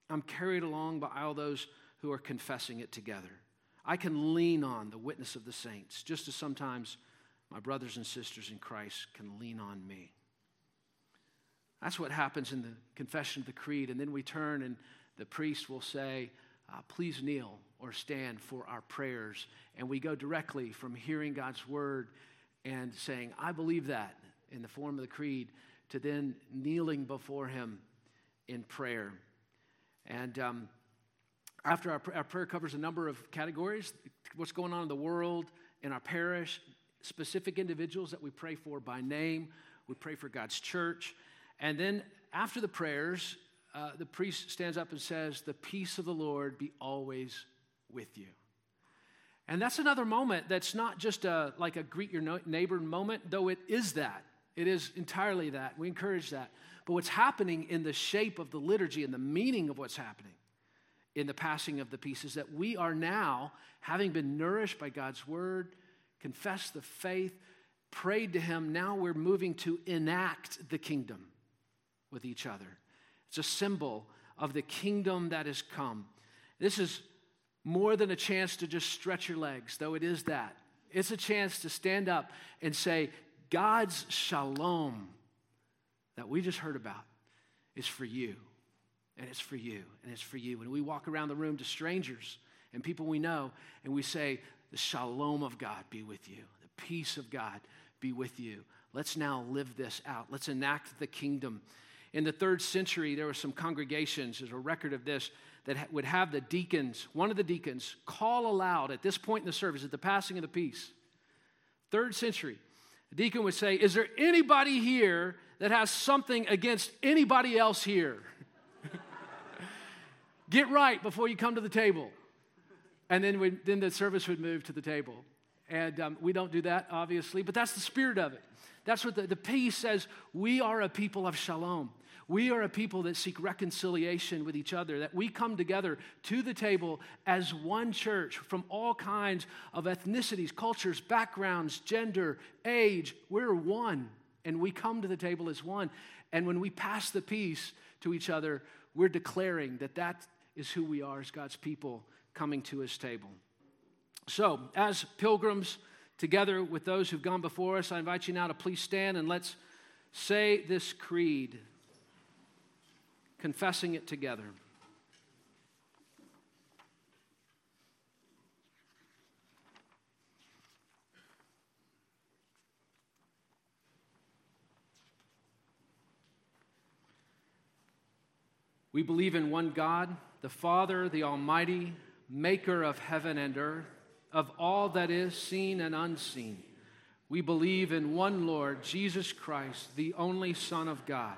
I'm carried along by all those who are confessing it together. I can lean on the witness of the saints, just as sometimes my brothers and sisters in Christ can lean on me. That's what happens in the confession of the creed. And then we turn, and the priest will say, uh, Please kneel or stand for our prayers. And we go directly from hearing God's word and saying, I believe that in the form of the creed, to then kneeling before Him in prayer. And um, after our, our prayer covers a number of categories what's going on in the world, in our parish, specific individuals that we pray for by name, we pray for God's church. And then after the prayers, uh, the priest stands up and says, The peace of the Lord be always with you. And that's another moment that's not just a, like a greet your neighbor moment, though it is that. It is entirely that. We encourage that. But what's happening in the shape of the liturgy and the meaning of what's happening in the passing of the peace is that we are now, having been nourished by God's word, confessed the faith, prayed to Him, now we're moving to enact the kingdom with each other. It's a symbol of the kingdom that has come. This is more than a chance to just stretch your legs, though it is that. It's a chance to stand up and say, God's shalom that we just heard about is for you. And it's for you. And it's for you. And we walk around the room to strangers and people we know, and we say, The shalom of God be with you. The peace of God be with you. Let's now live this out. Let's enact the kingdom. In the third century, there were some congregations, there's a record of this, that would have the deacons, one of the deacons, call aloud at this point in the service, at the passing of the peace. Third century, the deacon would say, Is there anybody here that has something against anybody else here? Get right before you come to the table. And then, we, then the service would move to the table. And um, we don't do that, obviously, but that's the spirit of it. That's what the, the peace says. We are a people of shalom. We are a people that seek reconciliation with each other, that we come together to the table as one church from all kinds of ethnicities, cultures, backgrounds, gender, age. We're one, and we come to the table as one. And when we pass the peace to each other, we're declaring that that is who we are as God's people coming to his table. So, as pilgrims, together with those who've gone before us, I invite you now to please stand and let's say this creed confessing it together. We believe in one God, the Father, the Almighty, maker of heaven and earth, of all that is seen and unseen. We believe in one Lord, Jesus Christ, the only Son of God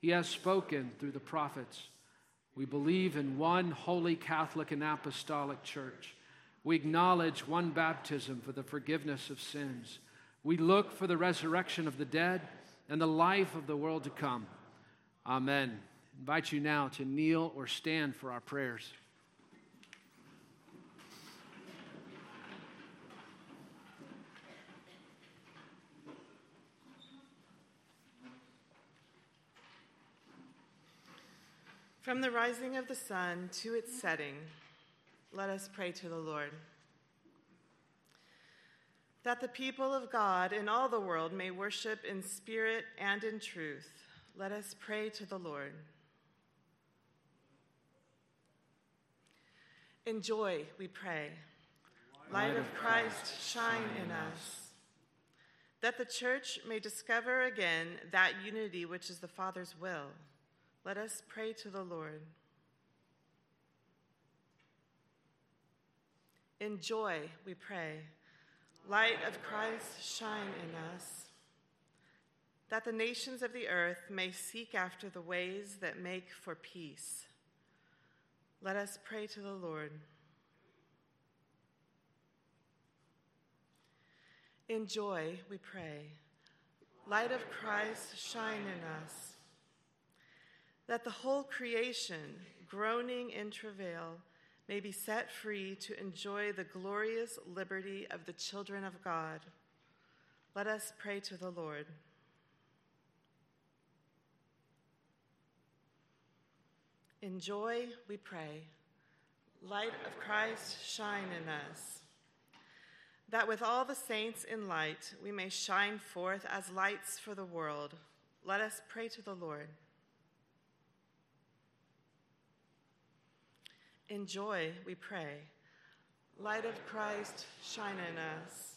He has spoken through the prophets. We believe in one holy Catholic and apostolic church. We acknowledge one baptism for the forgiveness of sins. We look for the resurrection of the dead and the life of the world to come. Amen. I invite you now to kneel or stand for our prayers. From the rising of the sun to its setting, let us pray to the Lord. That the people of God in all the world may worship in spirit and in truth, let us pray to the Lord. In joy, we pray. Light of Christ, shine in us. That the church may discover again that unity which is the Father's will let us pray to the Lord. In joy, we pray. Light of Christ, shine in us, that the nations of the earth may seek after the ways that make for peace. Let us pray to the Lord. In joy, we pray. Light of Christ, shine in us that the whole creation, groaning in travail, may be set free to enjoy the glorious liberty of the children of God. Let us pray to the Lord. In joy, we pray. Light of Christ, shine in us. That with all the saints in light, we may shine forth as lights for the world. Let us pray to the Lord. In joy, we pray. Light of Christ, shine in us.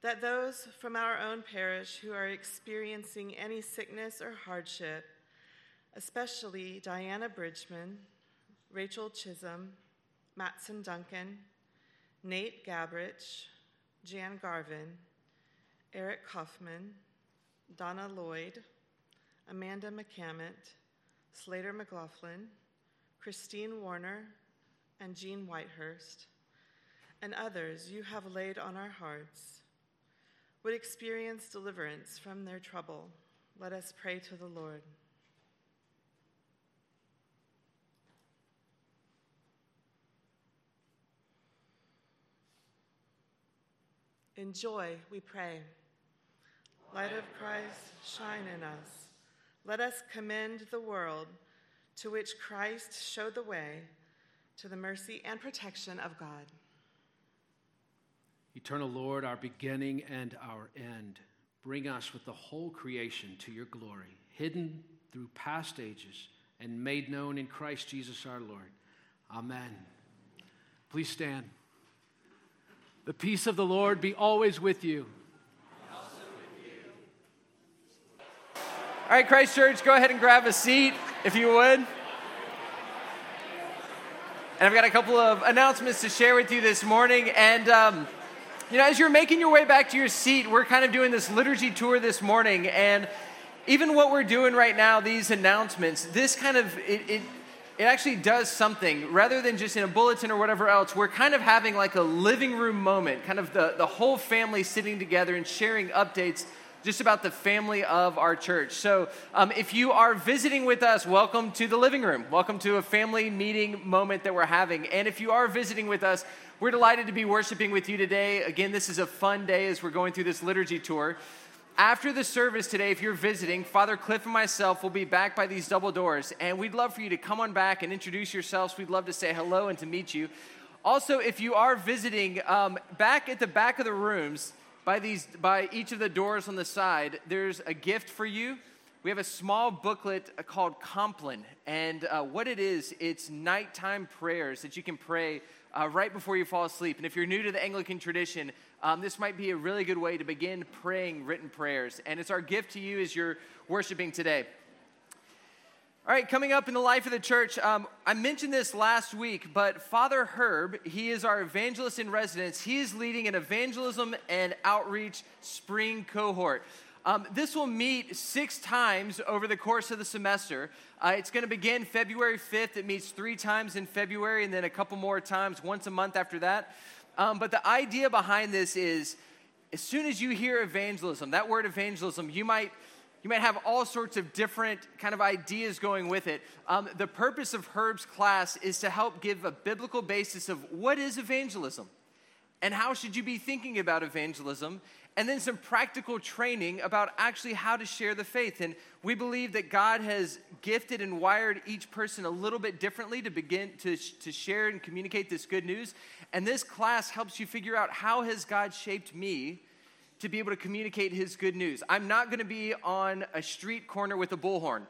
That those from our own parish who are experiencing any sickness or hardship, especially Diana Bridgman, Rachel Chisholm, Matson Duncan, Nate Gabrich, Jan Garvin, Eric Kaufman, Donna Lloyd, Amanda McCammett, Slater McLaughlin, Christine Warner, and Jean Whitehurst, and others you have laid on our hearts, would experience deliverance from their trouble, let us pray to the Lord. In joy, we pray. Light of Christ, shine in us. Let us commend the world to which Christ showed the way to the mercy and protection of God. Eternal Lord, our beginning and our end, bring us with the whole creation to your glory, hidden through past ages and made known in Christ Jesus our Lord. Amen. Please stand. The peace of the Lord be always with you. All right, Christ Church, go ahead and grab a seat if you would. And I've got a couple of announcements to share with you this morning. And, um, you know, as you're making your way back to your seat, we're kind of doing this liturgy tour this morning. And even what we're doing right now, these announcements, this kind of, it, it, it actually does something. Rather than just in a bulletin or whatever else, we're kind of having like a living room moment, kind of the, the whole family sitting together and sharing updates just about the family of our church. So, um, if you are visiting with us, welcome to the living room. Welcome to a family meeting moment that we're having. And if you are visiting with us, we're delighted to be worshiping with you today. Again, this is a fun day as we're going through this liturgy tour. After the service today, if you're visiting, Father Cliff and myself will be back by these double doors, and we'd love for you to come on back and introduce yourselves. We'd love to say hello and to meet you. Also, if you are visiting, um, back at the back of the rooms, by, these, by each of the doors on the side, there's a gift for you. We have a small booklet called Compline, and uh, what it is, it's nighttime prayers that you can pray uh, right before you fall asleep. And if you're new to the Anglican tradition, um, this might be a really good way to begin praying written prayers. And it's our gift to you as you're worshiping today. All right, coming up in the life of the church, um, I mentioned this last week, but Father Herb, he is our evangelist in residence. He is leading an evangelism and outreach spring cohort. Um, this will meet six times over the course of the semester. Uh, it's going to begin February 5th. It meets three times in February and then a couple more times, once a month after that. Um, but the idea behind this is as soon as you hear evangelism, that word evangelism, you might you might have all sorts of different kind of ideas going with it. Um, the purpose of Herb's class is to help give a biblical basis of what is evangelism and how should you be thinking about evangelism and then some practical training about actually how to share the faith and we believe that god has gifted and wired each person a little bit differently to begin to, to share and communicate this good news and this class helps you figure out how has god shaped me to be able to communicate his good news. I'm not going to be on a street corner with a bullhorn.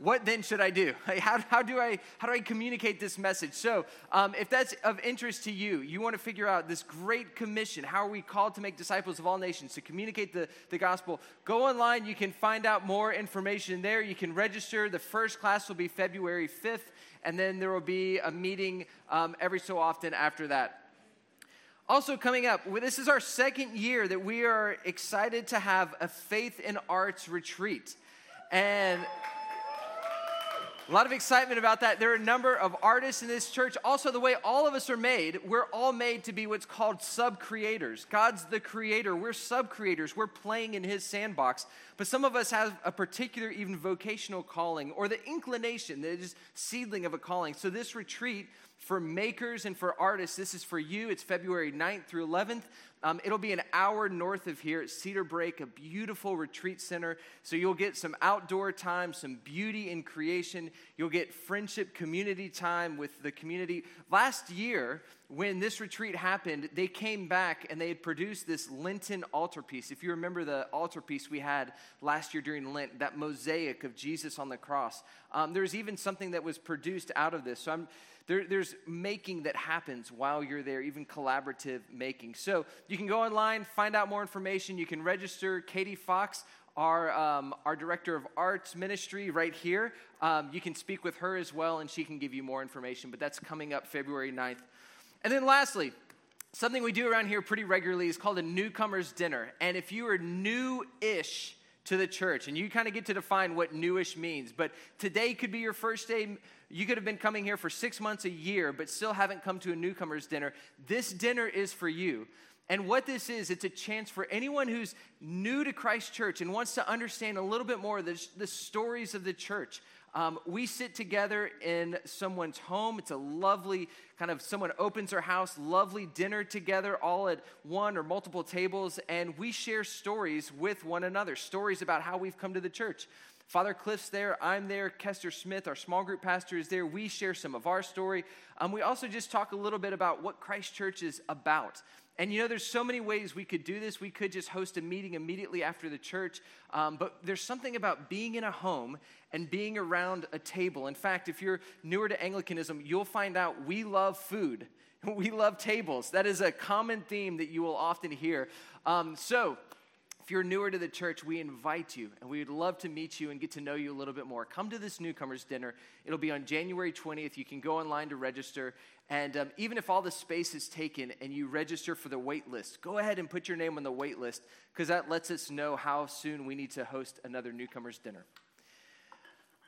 What then should I do? How, how, do, I, how do I communicate this message? So, um, if that's of interest to you, you want to figure out this great commission how are we called to make disciples of all nations, to communicate the, the gospel? Go online, you can find out more information there. You can register. The first class will be February 5th, and then there will be a meeting um, every so often after that. Also, coming up, this is our second year that we are excited to have a faith in arts retreat. And a lot of excitement about that. There are a number of artists in this church. Also, the way all of us are made, we're all made to be what's called sub creators. God's the creator. We're sub creators. We're playing in his sandbox. But some of us have a particular, even vocational calling or the inclination, that is seedling of a calling. So, this retreat for makers and for artists, this is for you. It's February 9th through 11th. Um, it'll be an hour north of here at Cedarbrake, a beautiful retreat center. So you'll get some outdoor time, some beauty in creation. You'll get friendship, community time with the community. Last year, when this retreat happened, they came back and they had produced this Lenten altarpiece. If you remember the altarpiece we had last year during Lent, that mosaic of Jesus on the cross, um, there's even something that was produced out of this. So I'm there, there's making that happens while you're there, even collaborative making. So you can go online, find out more information. You can register. Katie Fox, our, um, our director of arts ministry, right here. Um, you can speak with her as well, and she can give you more information. But that's coming up February 9th. And then lastly, something we do around here pretty regularly is called a newcomer's dinner. And if you are new ish, to the church. And you kind of get to define what newish means. But today could be your first day you could have been coming here for six months, a year, but still haven't come to a newcomer's dinner. This dinner is for you. And what this is, it's a chance for anyone who's new to Christ Church and wants to understand a little bit more the, the stories of the church. Um, we sit together in someone's home. It's a lovely kind of someone opens their house, lovely dinner together, all at one or multiple tables, and we share stories with one another, stories about how we've come to the church. Father Cliff's there, I'm there, Kester Smith, our small group pastor, is there. We share some of our story. Um, we also just talk a little bit about what Christ Church is about. And you know, there's so many ways we could do this. We could just host a meeting immediately after the church, um, but there's something about being in a home and being around a table. In fact, if you're newer to Anglicanism, you'll find out we love food. We love tables. That is a common theme that you will often hear. Um, so, if you're newer to the church, we invite you and we would love to meet you and get to know you a little bit more. Come to this newcomers dinner. It'll be on January 20th. You can go online to register. And um, even if all the space is taken and you register for the wait list, go ahead and put your name on the wait list because that lets us know how soon we need to host another newcomers dinner.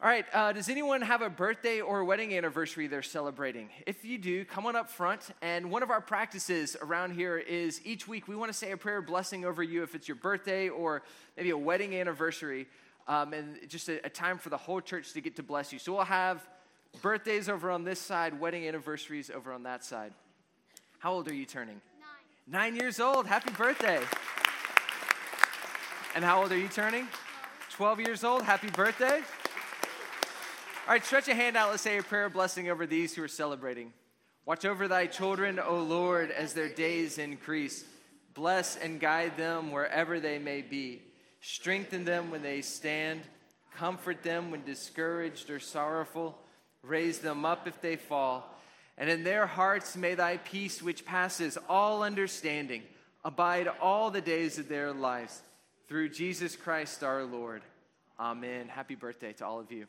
All right, uh, does anyone have a birthday or wedding anniversary they're celebrating? If you do, come on up front. And one of our practices around here is each week we want to say a prayer blessing over you if it's your birthday or maybe a wedding anniversary, um, and just a, a time for the whole church to get to bless you. So we'll have birthdays over on this side, wedding anniversaries over on that side. How old are you turning? Nine. Nine years old. Happy birthday. And how old are you turning? 12 years old. Happy birthday. All right, stretch a hand out. Let's say a prayer blessing over these who are celebrating. Watch over thy children, O Lord, as their days increase. Bless and guide them wherever they may be. Strengthen them when they stand. Comfort them when discouraged or sorrowful. Raise them up if they fall. And in their hearts may thy peace, which passes all understanding, abide all the days of their lives. Through Jesus Christ our Lord. Amen. Happy birthday to all of you.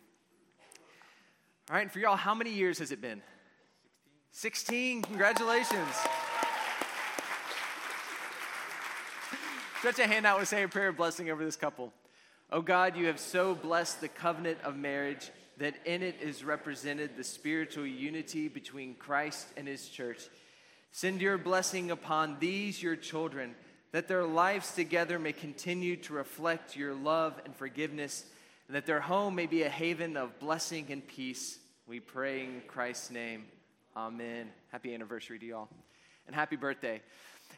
All right, and for y'all, how many years has it been? 16. Congratulations. Stretch a hand out and say a prayer of blessing over this couple. Oh God, you have so blessed the covenant of marriage that in it is represented the spiritual unity between Christ and his church. Send your blessing upon these, your children, that their lives together may continue to reflect your love and forgiveness, and that their home may be a haven of blessing and peace. We pray in Christ's name. Amen. Happy anniversary to y'all. And happy birthday.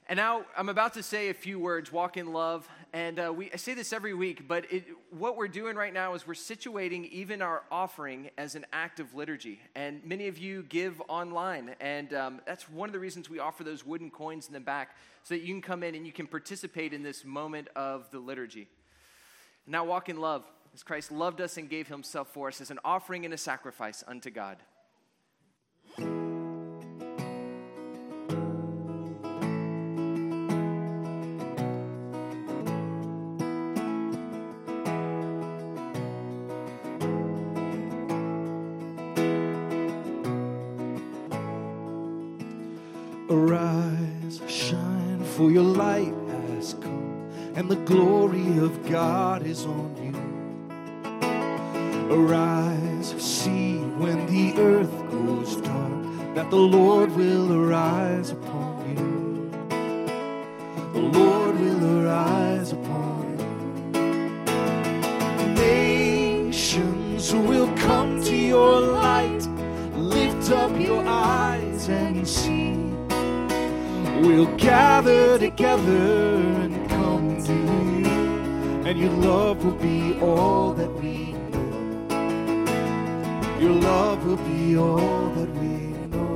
And now I'm about to say a few words, walk in love. And uh, we, I say this every week, but it, what we're doing right now is we're situating even our offering as an act of liturgy. And many of you give online. And um, that's one of the reasons we offer those wooden coins in the back so that you can come in and you can participate in this moment of the liturgy. Now walk in love as Christ loved us and gave himself for us as an offering and a sacrifice unto God. Arise, shine, for your light has come, and the glory of God is on you. Arise, see when the earth grows dark, that the Lord will arise upon you. The Lord will arise upon you. Nations will come to your light. Lift up your eyes and see. We'll gather together and come to you, and your love will be all that. Your love will be all that we know.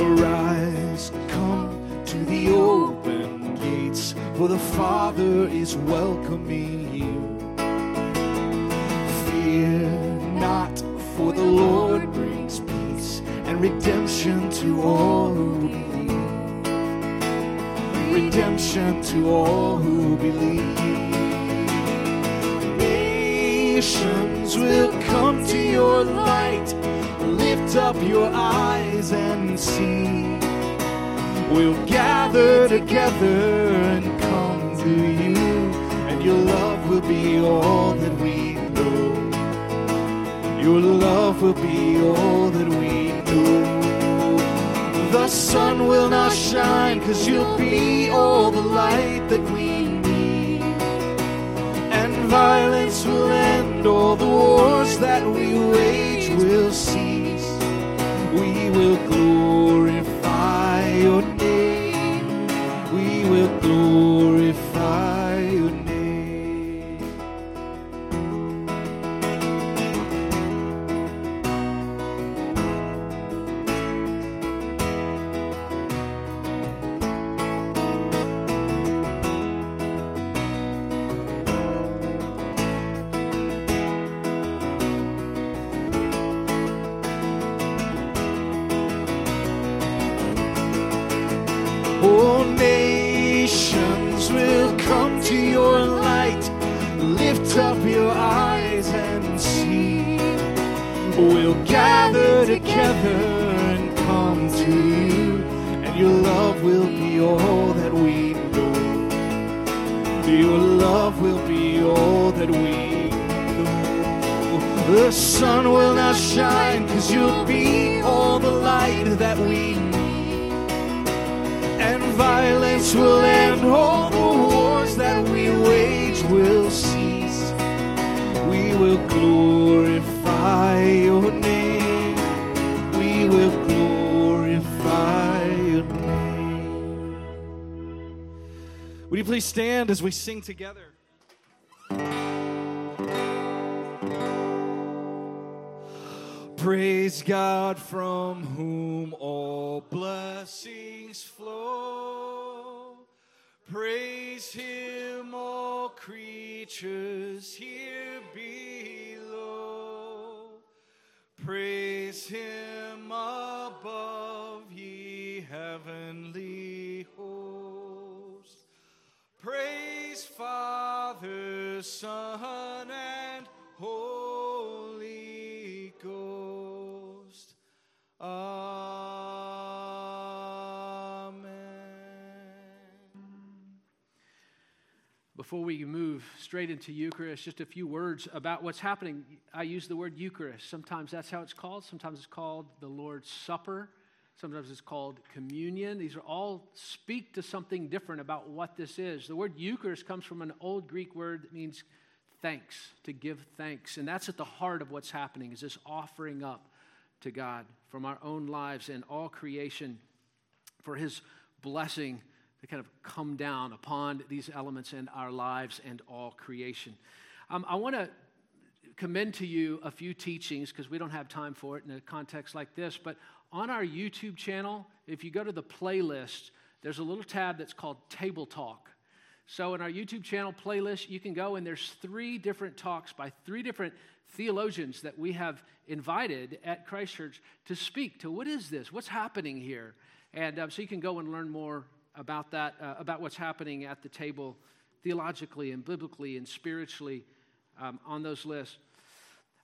Arise, come to the open gates, for the Father is welcoming you. Fear not, for the Lord brings peace and redemption to all who believe. Redemption to all who believe. Nations will come to your light. Lift up your eyes and see. We'll gather together and come to you, and your love will be all that we know. Your love will be all that we know. The sun will not shine, cause you'll be all the light that we need. And violence will end, all the wars that we wage will cease. We will sing together? Praise God from whom all blessings flow. Praise Him, all creatures here below. Praise Him Father, Son, and Holy Ghost. Amen. Before we move straight into Eucharist, just a few words about what's happening. I use the word Eucharist. Sometimes that's how it's called. Sometimes it's called the Lord's Supper. Sometimes it's called communion. These are all speak to something different about what this is. The word Eucharist comes from an old Greek word that means thanks, to give thanks. And that's at the heart of what's happening is this offering up to God from our own lives and all creation for his blessing to kind of come down upon these elements in our lives and all creation. Um, I want to commend to you a few teachings because we don't have time for it in a context like this. But on our YouTube channel, if you go to the playlist, there's a little tab that's called Table Talk. So in our YouTube channel playlist, you can go and there's three different talks by three different theologians that we have invited at Christ Church to speak to what is this? What's happening here? And um, so you can go and learn more about that, uh, about what's happening at the table theologically and biblically and spiritually um, on those lists.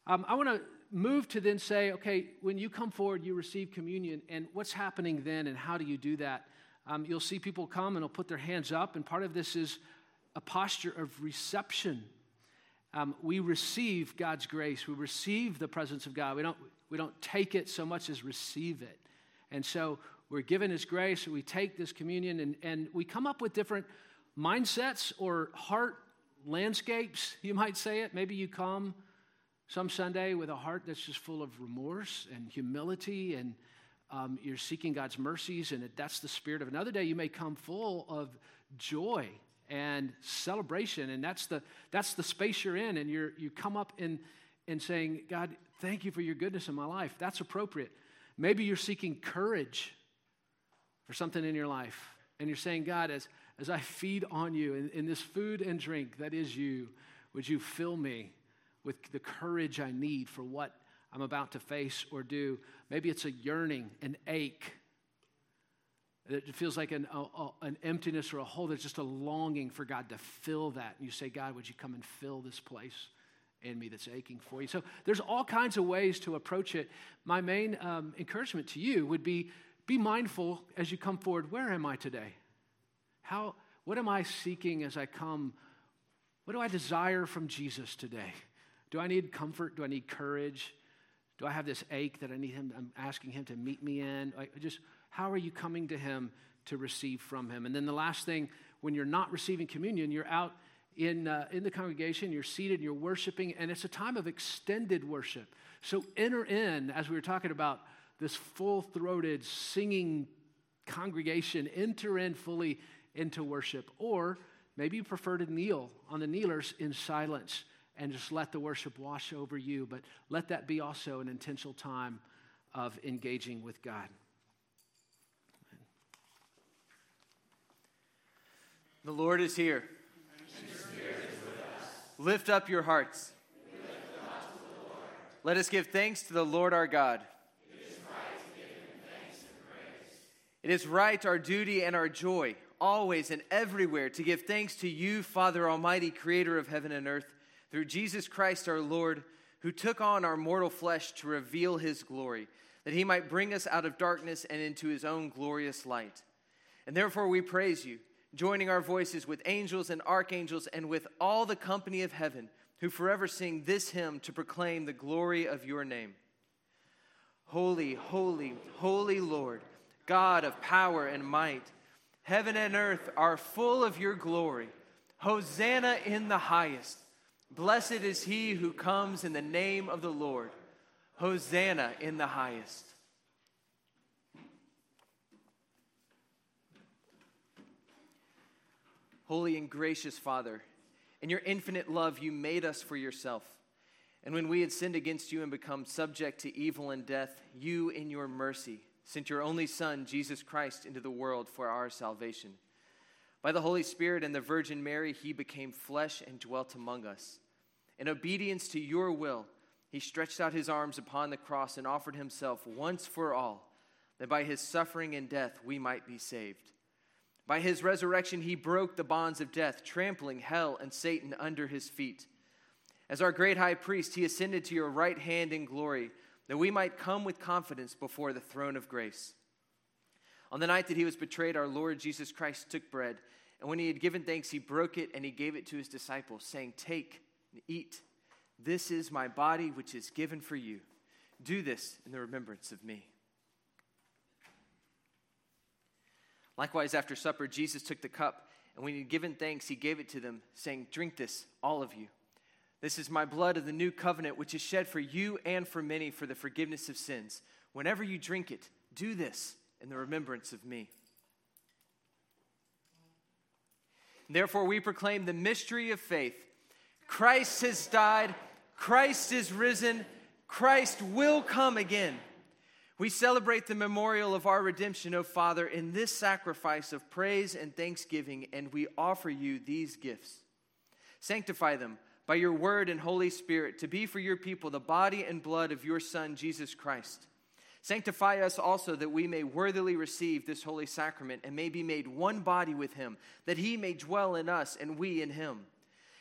Um, I want to move to then say, okay, when you come forward, you receive communion, and what's happening then, and how do you do that? Um, you'll see people come and they'll put their hands up, and part of this is a posture of reception. Um, we receive God's grace. We receive the presence of God. We don't, we don't take it so much as receive it. And so we're given His grace. We take this communion and, and we come up with different mindsets or heart landscapes, you might say it. Maybe you come some Sunday with a heart that's just full of remorse and humility and um, you're seeking God's mercies, and that's the spirit of another day. You may come full of joy and celebration, and that's the that's the space you're in, and you're you come up in in saying, God, thank you for your goodness in my life. That's appropriate. Maybe you're seeking courage for something in your life, and you're saying, God, as as I feed on you in, in this food and drink that is you, would you fill me with the courage I need for what I'm about to face or do. Maybe it's a yearning, an ache. It feels like an, a, an emptiness or a hole. There's just a longing for God to fill that. And you say, God, would you come and fill this place in me that's aching for you? So there's all kinds of ways to approach it. My main um, encouragement to you would be be mindful as you come forward where am I today? How, what am I seeking as I come? What do I desire from Jesus today? Do I need comfort? Do I need courage? Do I have this ache that I need him? I'm asking him to meet me in. Like, just how are you coming to him to receive from him? And then the last thing, when you're not receiving communion, you're out in, uh, in the congregation, you're seated, you're worshiping, and it's a time of extended worship. So enter in, as we were talking about this full throated singing congregation, enter in fully into worship. Or maybe you prefer to kneel on the kneelers in silence and just let the worship wash over you, but let that be also an intentional time of engaging with God. The Lord is here. Lift up your hearts. Let us give thanks to the Lord our God. It is right, our duty and our joy, always and everywhere, to give thanks to you, Father Almighty, creator of heaven and earth, through Jesus Christ our Lord, who took on our mortal flesh to reveal his glory, that he might bring us out of darkness and into his own glorious light. And therefore we praise you, joining our voices with angels and archangels and with all the company of heaven, who forever sing this hymn to proclaim the glory of your name. Holy, holy, holy Lord, God of power and might, heaven and earth are full of your glory. Hosanna in the highest. Blessed is he who comes in the name of the Lord. Hosanna in the highest. Holy and gracious Father, in your infinite love, you made us for yourself. And when we had sinned against you and become subject to evil and death, you, in your mercy, sent your only Son, Jesus Christ, into the world for our salvation. By the Holy Spirit and the Virgin Mary, he became flesh and dwelt among us. In obedience to your will, he stretched out his arms upon the cross and offered himself once for all, that by his suffering and death we might be saved. By his resurrection, he broke the bonds of death, trampling hell and Satan under his feet. As our great high priest, he ascended to your right hand in glory, that we might come with confidence before the throne of grace. On the night that he was betrayed, our Lord Jesus Christ took bread, and when he had given thanks, he broke it and he gave it to his disciples, saying, Take and eat. This is my body, which is given for you. Do this in the remembrance of me. Likewise, after supper, Jesus took the cup, and when he had given thanks, he gave it to them, saying, Drink this, all of you. This is my blood of the new covenant, which is shed for you and for many for the forgiveness of sins. Whenever you drink it, do this in the remembrance of me. Therefore, we proclaim the mystery of faith. Christ has died, Christ is risen, Christ will come again. We celebrate the memorial of our redemption, O Father, in this sacrifice of praise and thanksgiving, and we offer you these gifts. Sanctify them by your word and Holy Spirit to be for your people the body and blood of your Son, Jesus Christ. Sanctify us also that we may worthily receive this holy sacrament and may be made one body with him, that he may dwell in us and we in him.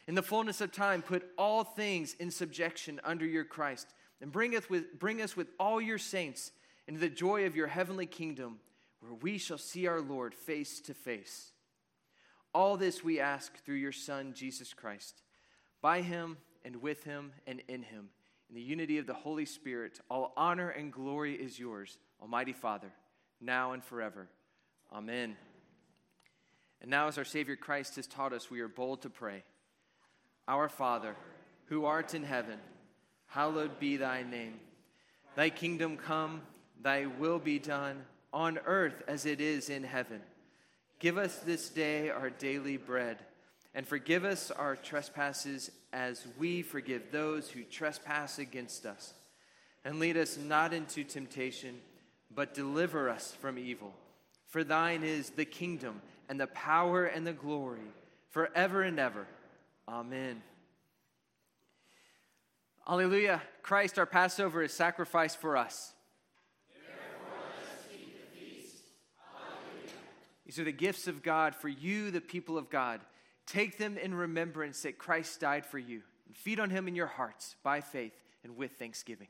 In the fullness of time, put all things in subjection under your Christ, and bring us with, bring us with all your saints into the joy of your heavenly kingdom, where we shall see our Lord face to face. All this we ask through your Son, Jesus Christ. By him and with him and in him, in the unity of the Holy Spirit, all honor and glory is yours, Almighty Father, now and forever. Amen. And now, as our Savior Christ has taught us, we are bold to pray Our Father, who art in heaven, hallowed be thy name. Thy kingdom come Thy will be done on earth as it is in heaven. Give us this day our daily bread, and forgive us our trespasses as we forgive those who trespass against us. And lead us not into temptation, but deliver us from evil. For thine is the kingdom, and the power, and the glory, forever and ever. Amen. Alleluia. Christ, our Passover, is sacrificed for us. These are the gifts of God for you, the people of God. Take them in remembrance that Christ died for you, and feed on him in your hearts by faith and with thanksgiving.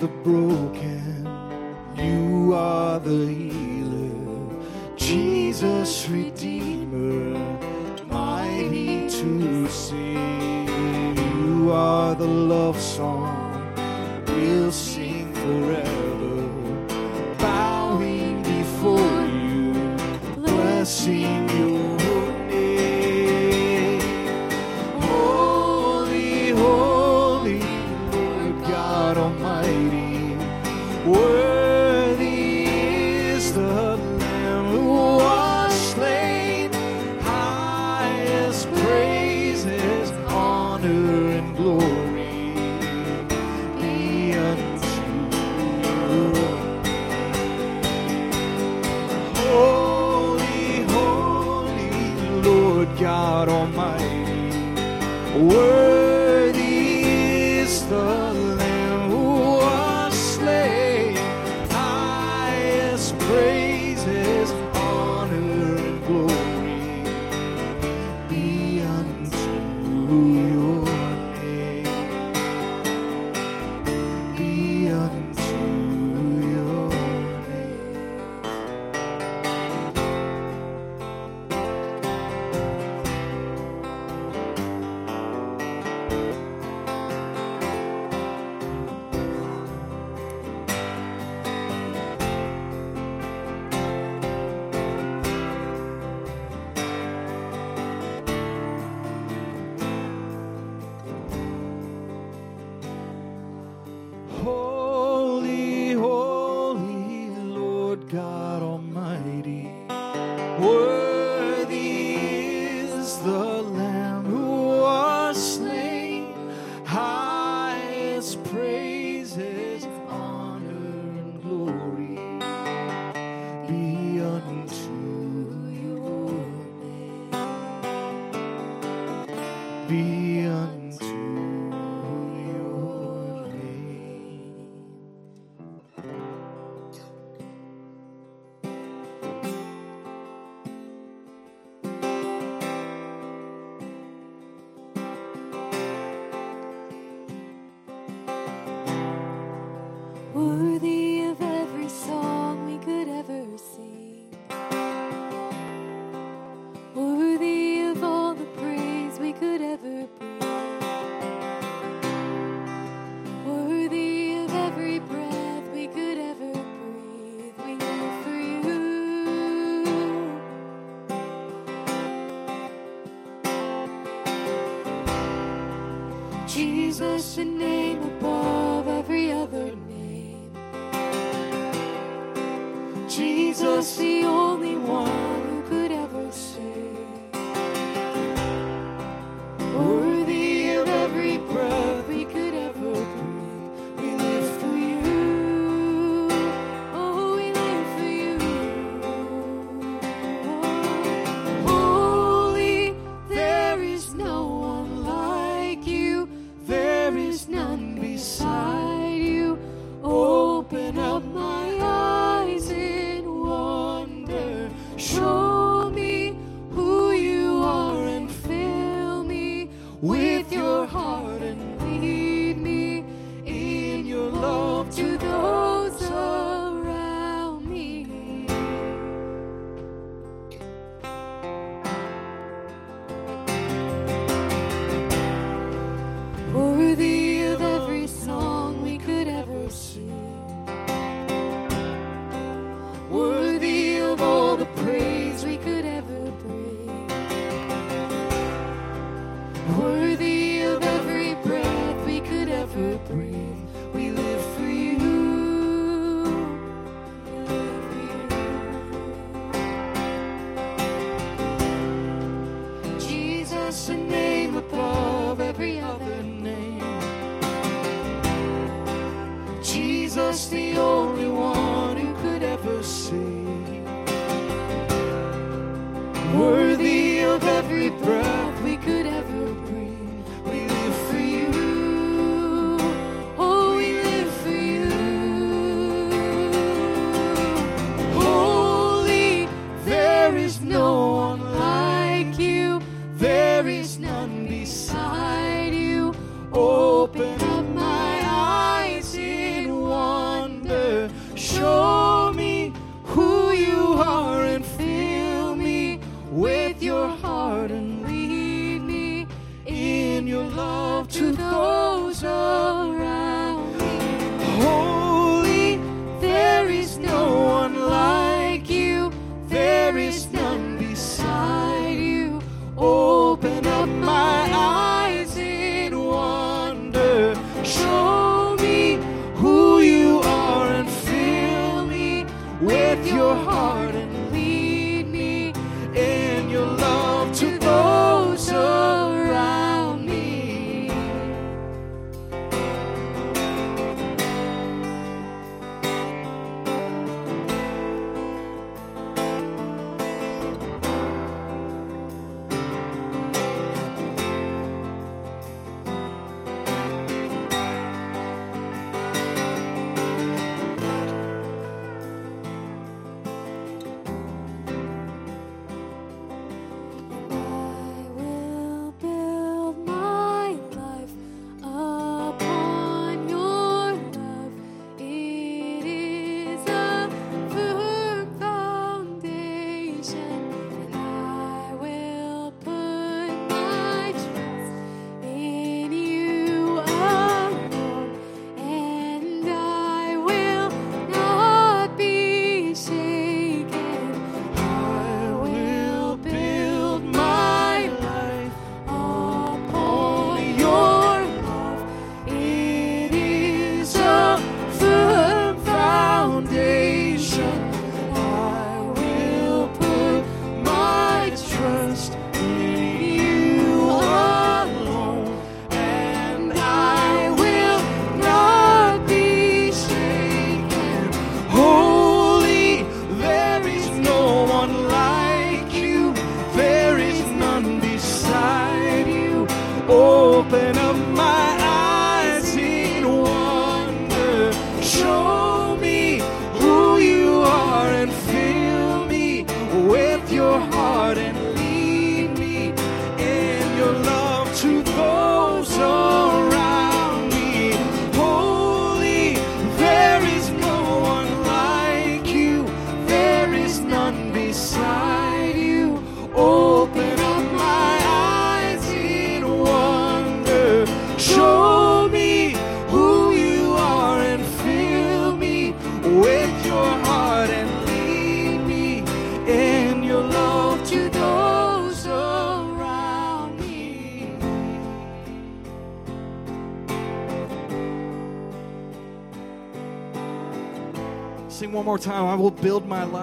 The broken, God Almighty, worthy will build my life.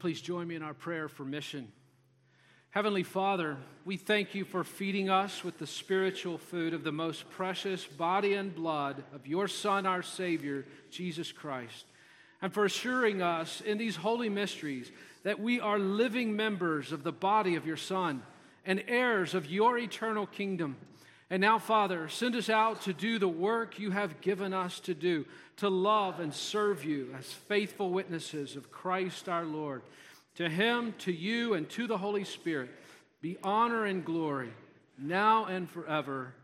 Please join me in our prayer for mission? Heavenly Father, we thank you for feeding us with the spiritual food of the most precious body and blood of your Son, our Savior, Jesus Christ, and for assuring us in these holy mysteries that we are living members of the body of your Son and heirs of your eternal kingdom. And now, Father, send us out to do the work you have given us to do, to love and serve you as faithful witnesses of Christ our Lord. To him, to you, and to the Holy Spirit be honor and glory, now and forever.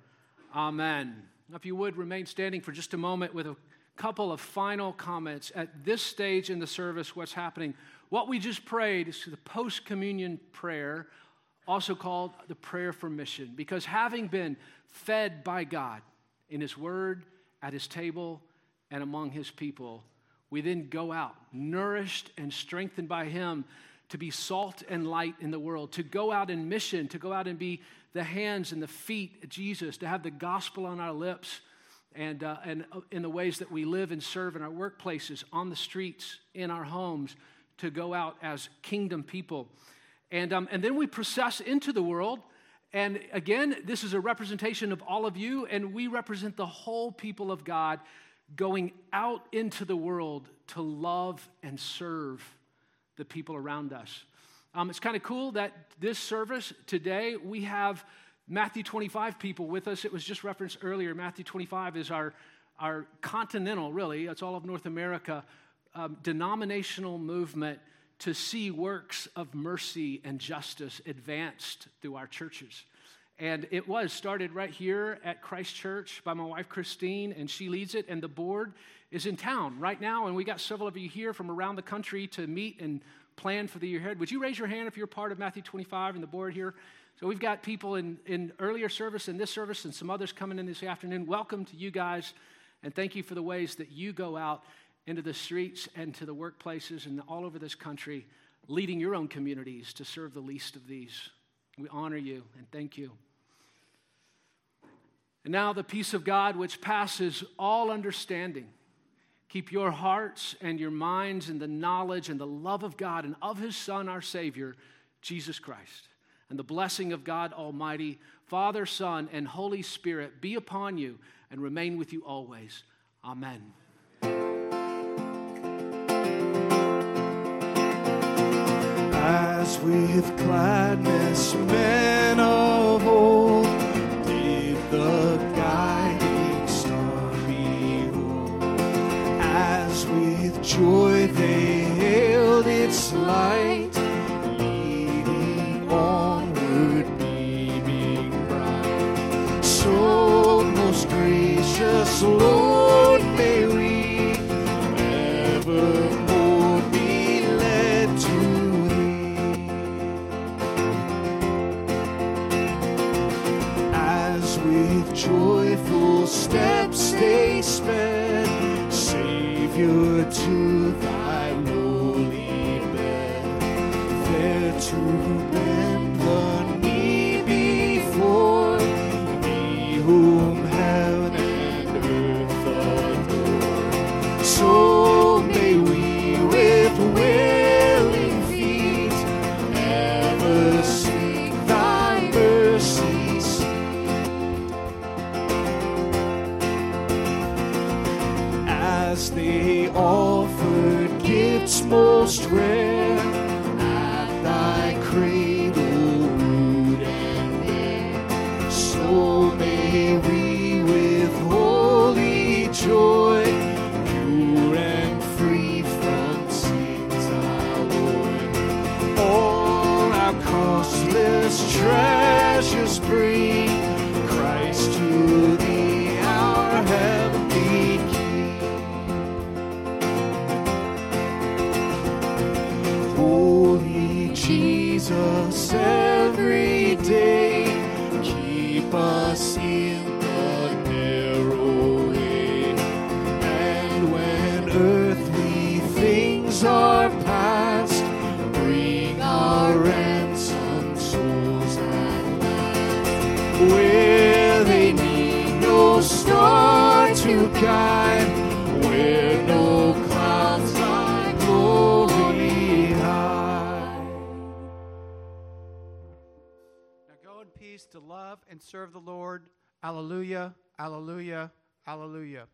Amen. If you would remain standing for just a moment with a couple of final comments at this stage in the service, what's happening. What we just prayed is the post communion prayer, also called the prayer for mission, because having been fed by God in His Word, at His table, and among His people, we then go out, nourished and strengthened by Him to be salt and light in the world, to go out in mission, to go out and be the hands and the feet of Jesus, to have the gospel on our lips and, uh, and in the ways that we live and serve in our workplaces, on the streets, in our homes, to go out as kingdom people. And, um, and then we process into the world. And again, this is a representation of all of you, and we represent the whole people of God going out into the world to love and serve the people around us. Um, it's kind of cool that this service today, we have Matthew 25 people with us. It was just referenced earlier. Matthew 25 is our, our continental, really, it's all of North America, um, denominational movement to see works of mercy and justice advanced through our churches. And it was started right here at Christ Church by my wife Christine, and she leads it. And the board is in town right now, and we got several of you here from around the country to meet and plan for the year ahead. Would you raise your hand if you're part of Matthew 25 and the board here? So we've got people in, in earlier service, in this service, and some others coming in this afternoon. Welcome to you guys, and thank you for the ways that you go out into the streets and to the workplaces and all over this country, leading your own communities to serve the least of these. We honor you and thank you. And now the peace of God, which passes all understanding, keep your hearts and your minds in the knowledge and the love of God and of His Son, our Savior, Jesus Christ. And the blessing of God Almighty, Father, Son, and Holy Spirit be upon you and remain with you always. Amen. With gladness men of old did the guiding star behold. As with joy they hailed its light, serve the Lord. Alleluia, alleluia, alleluia.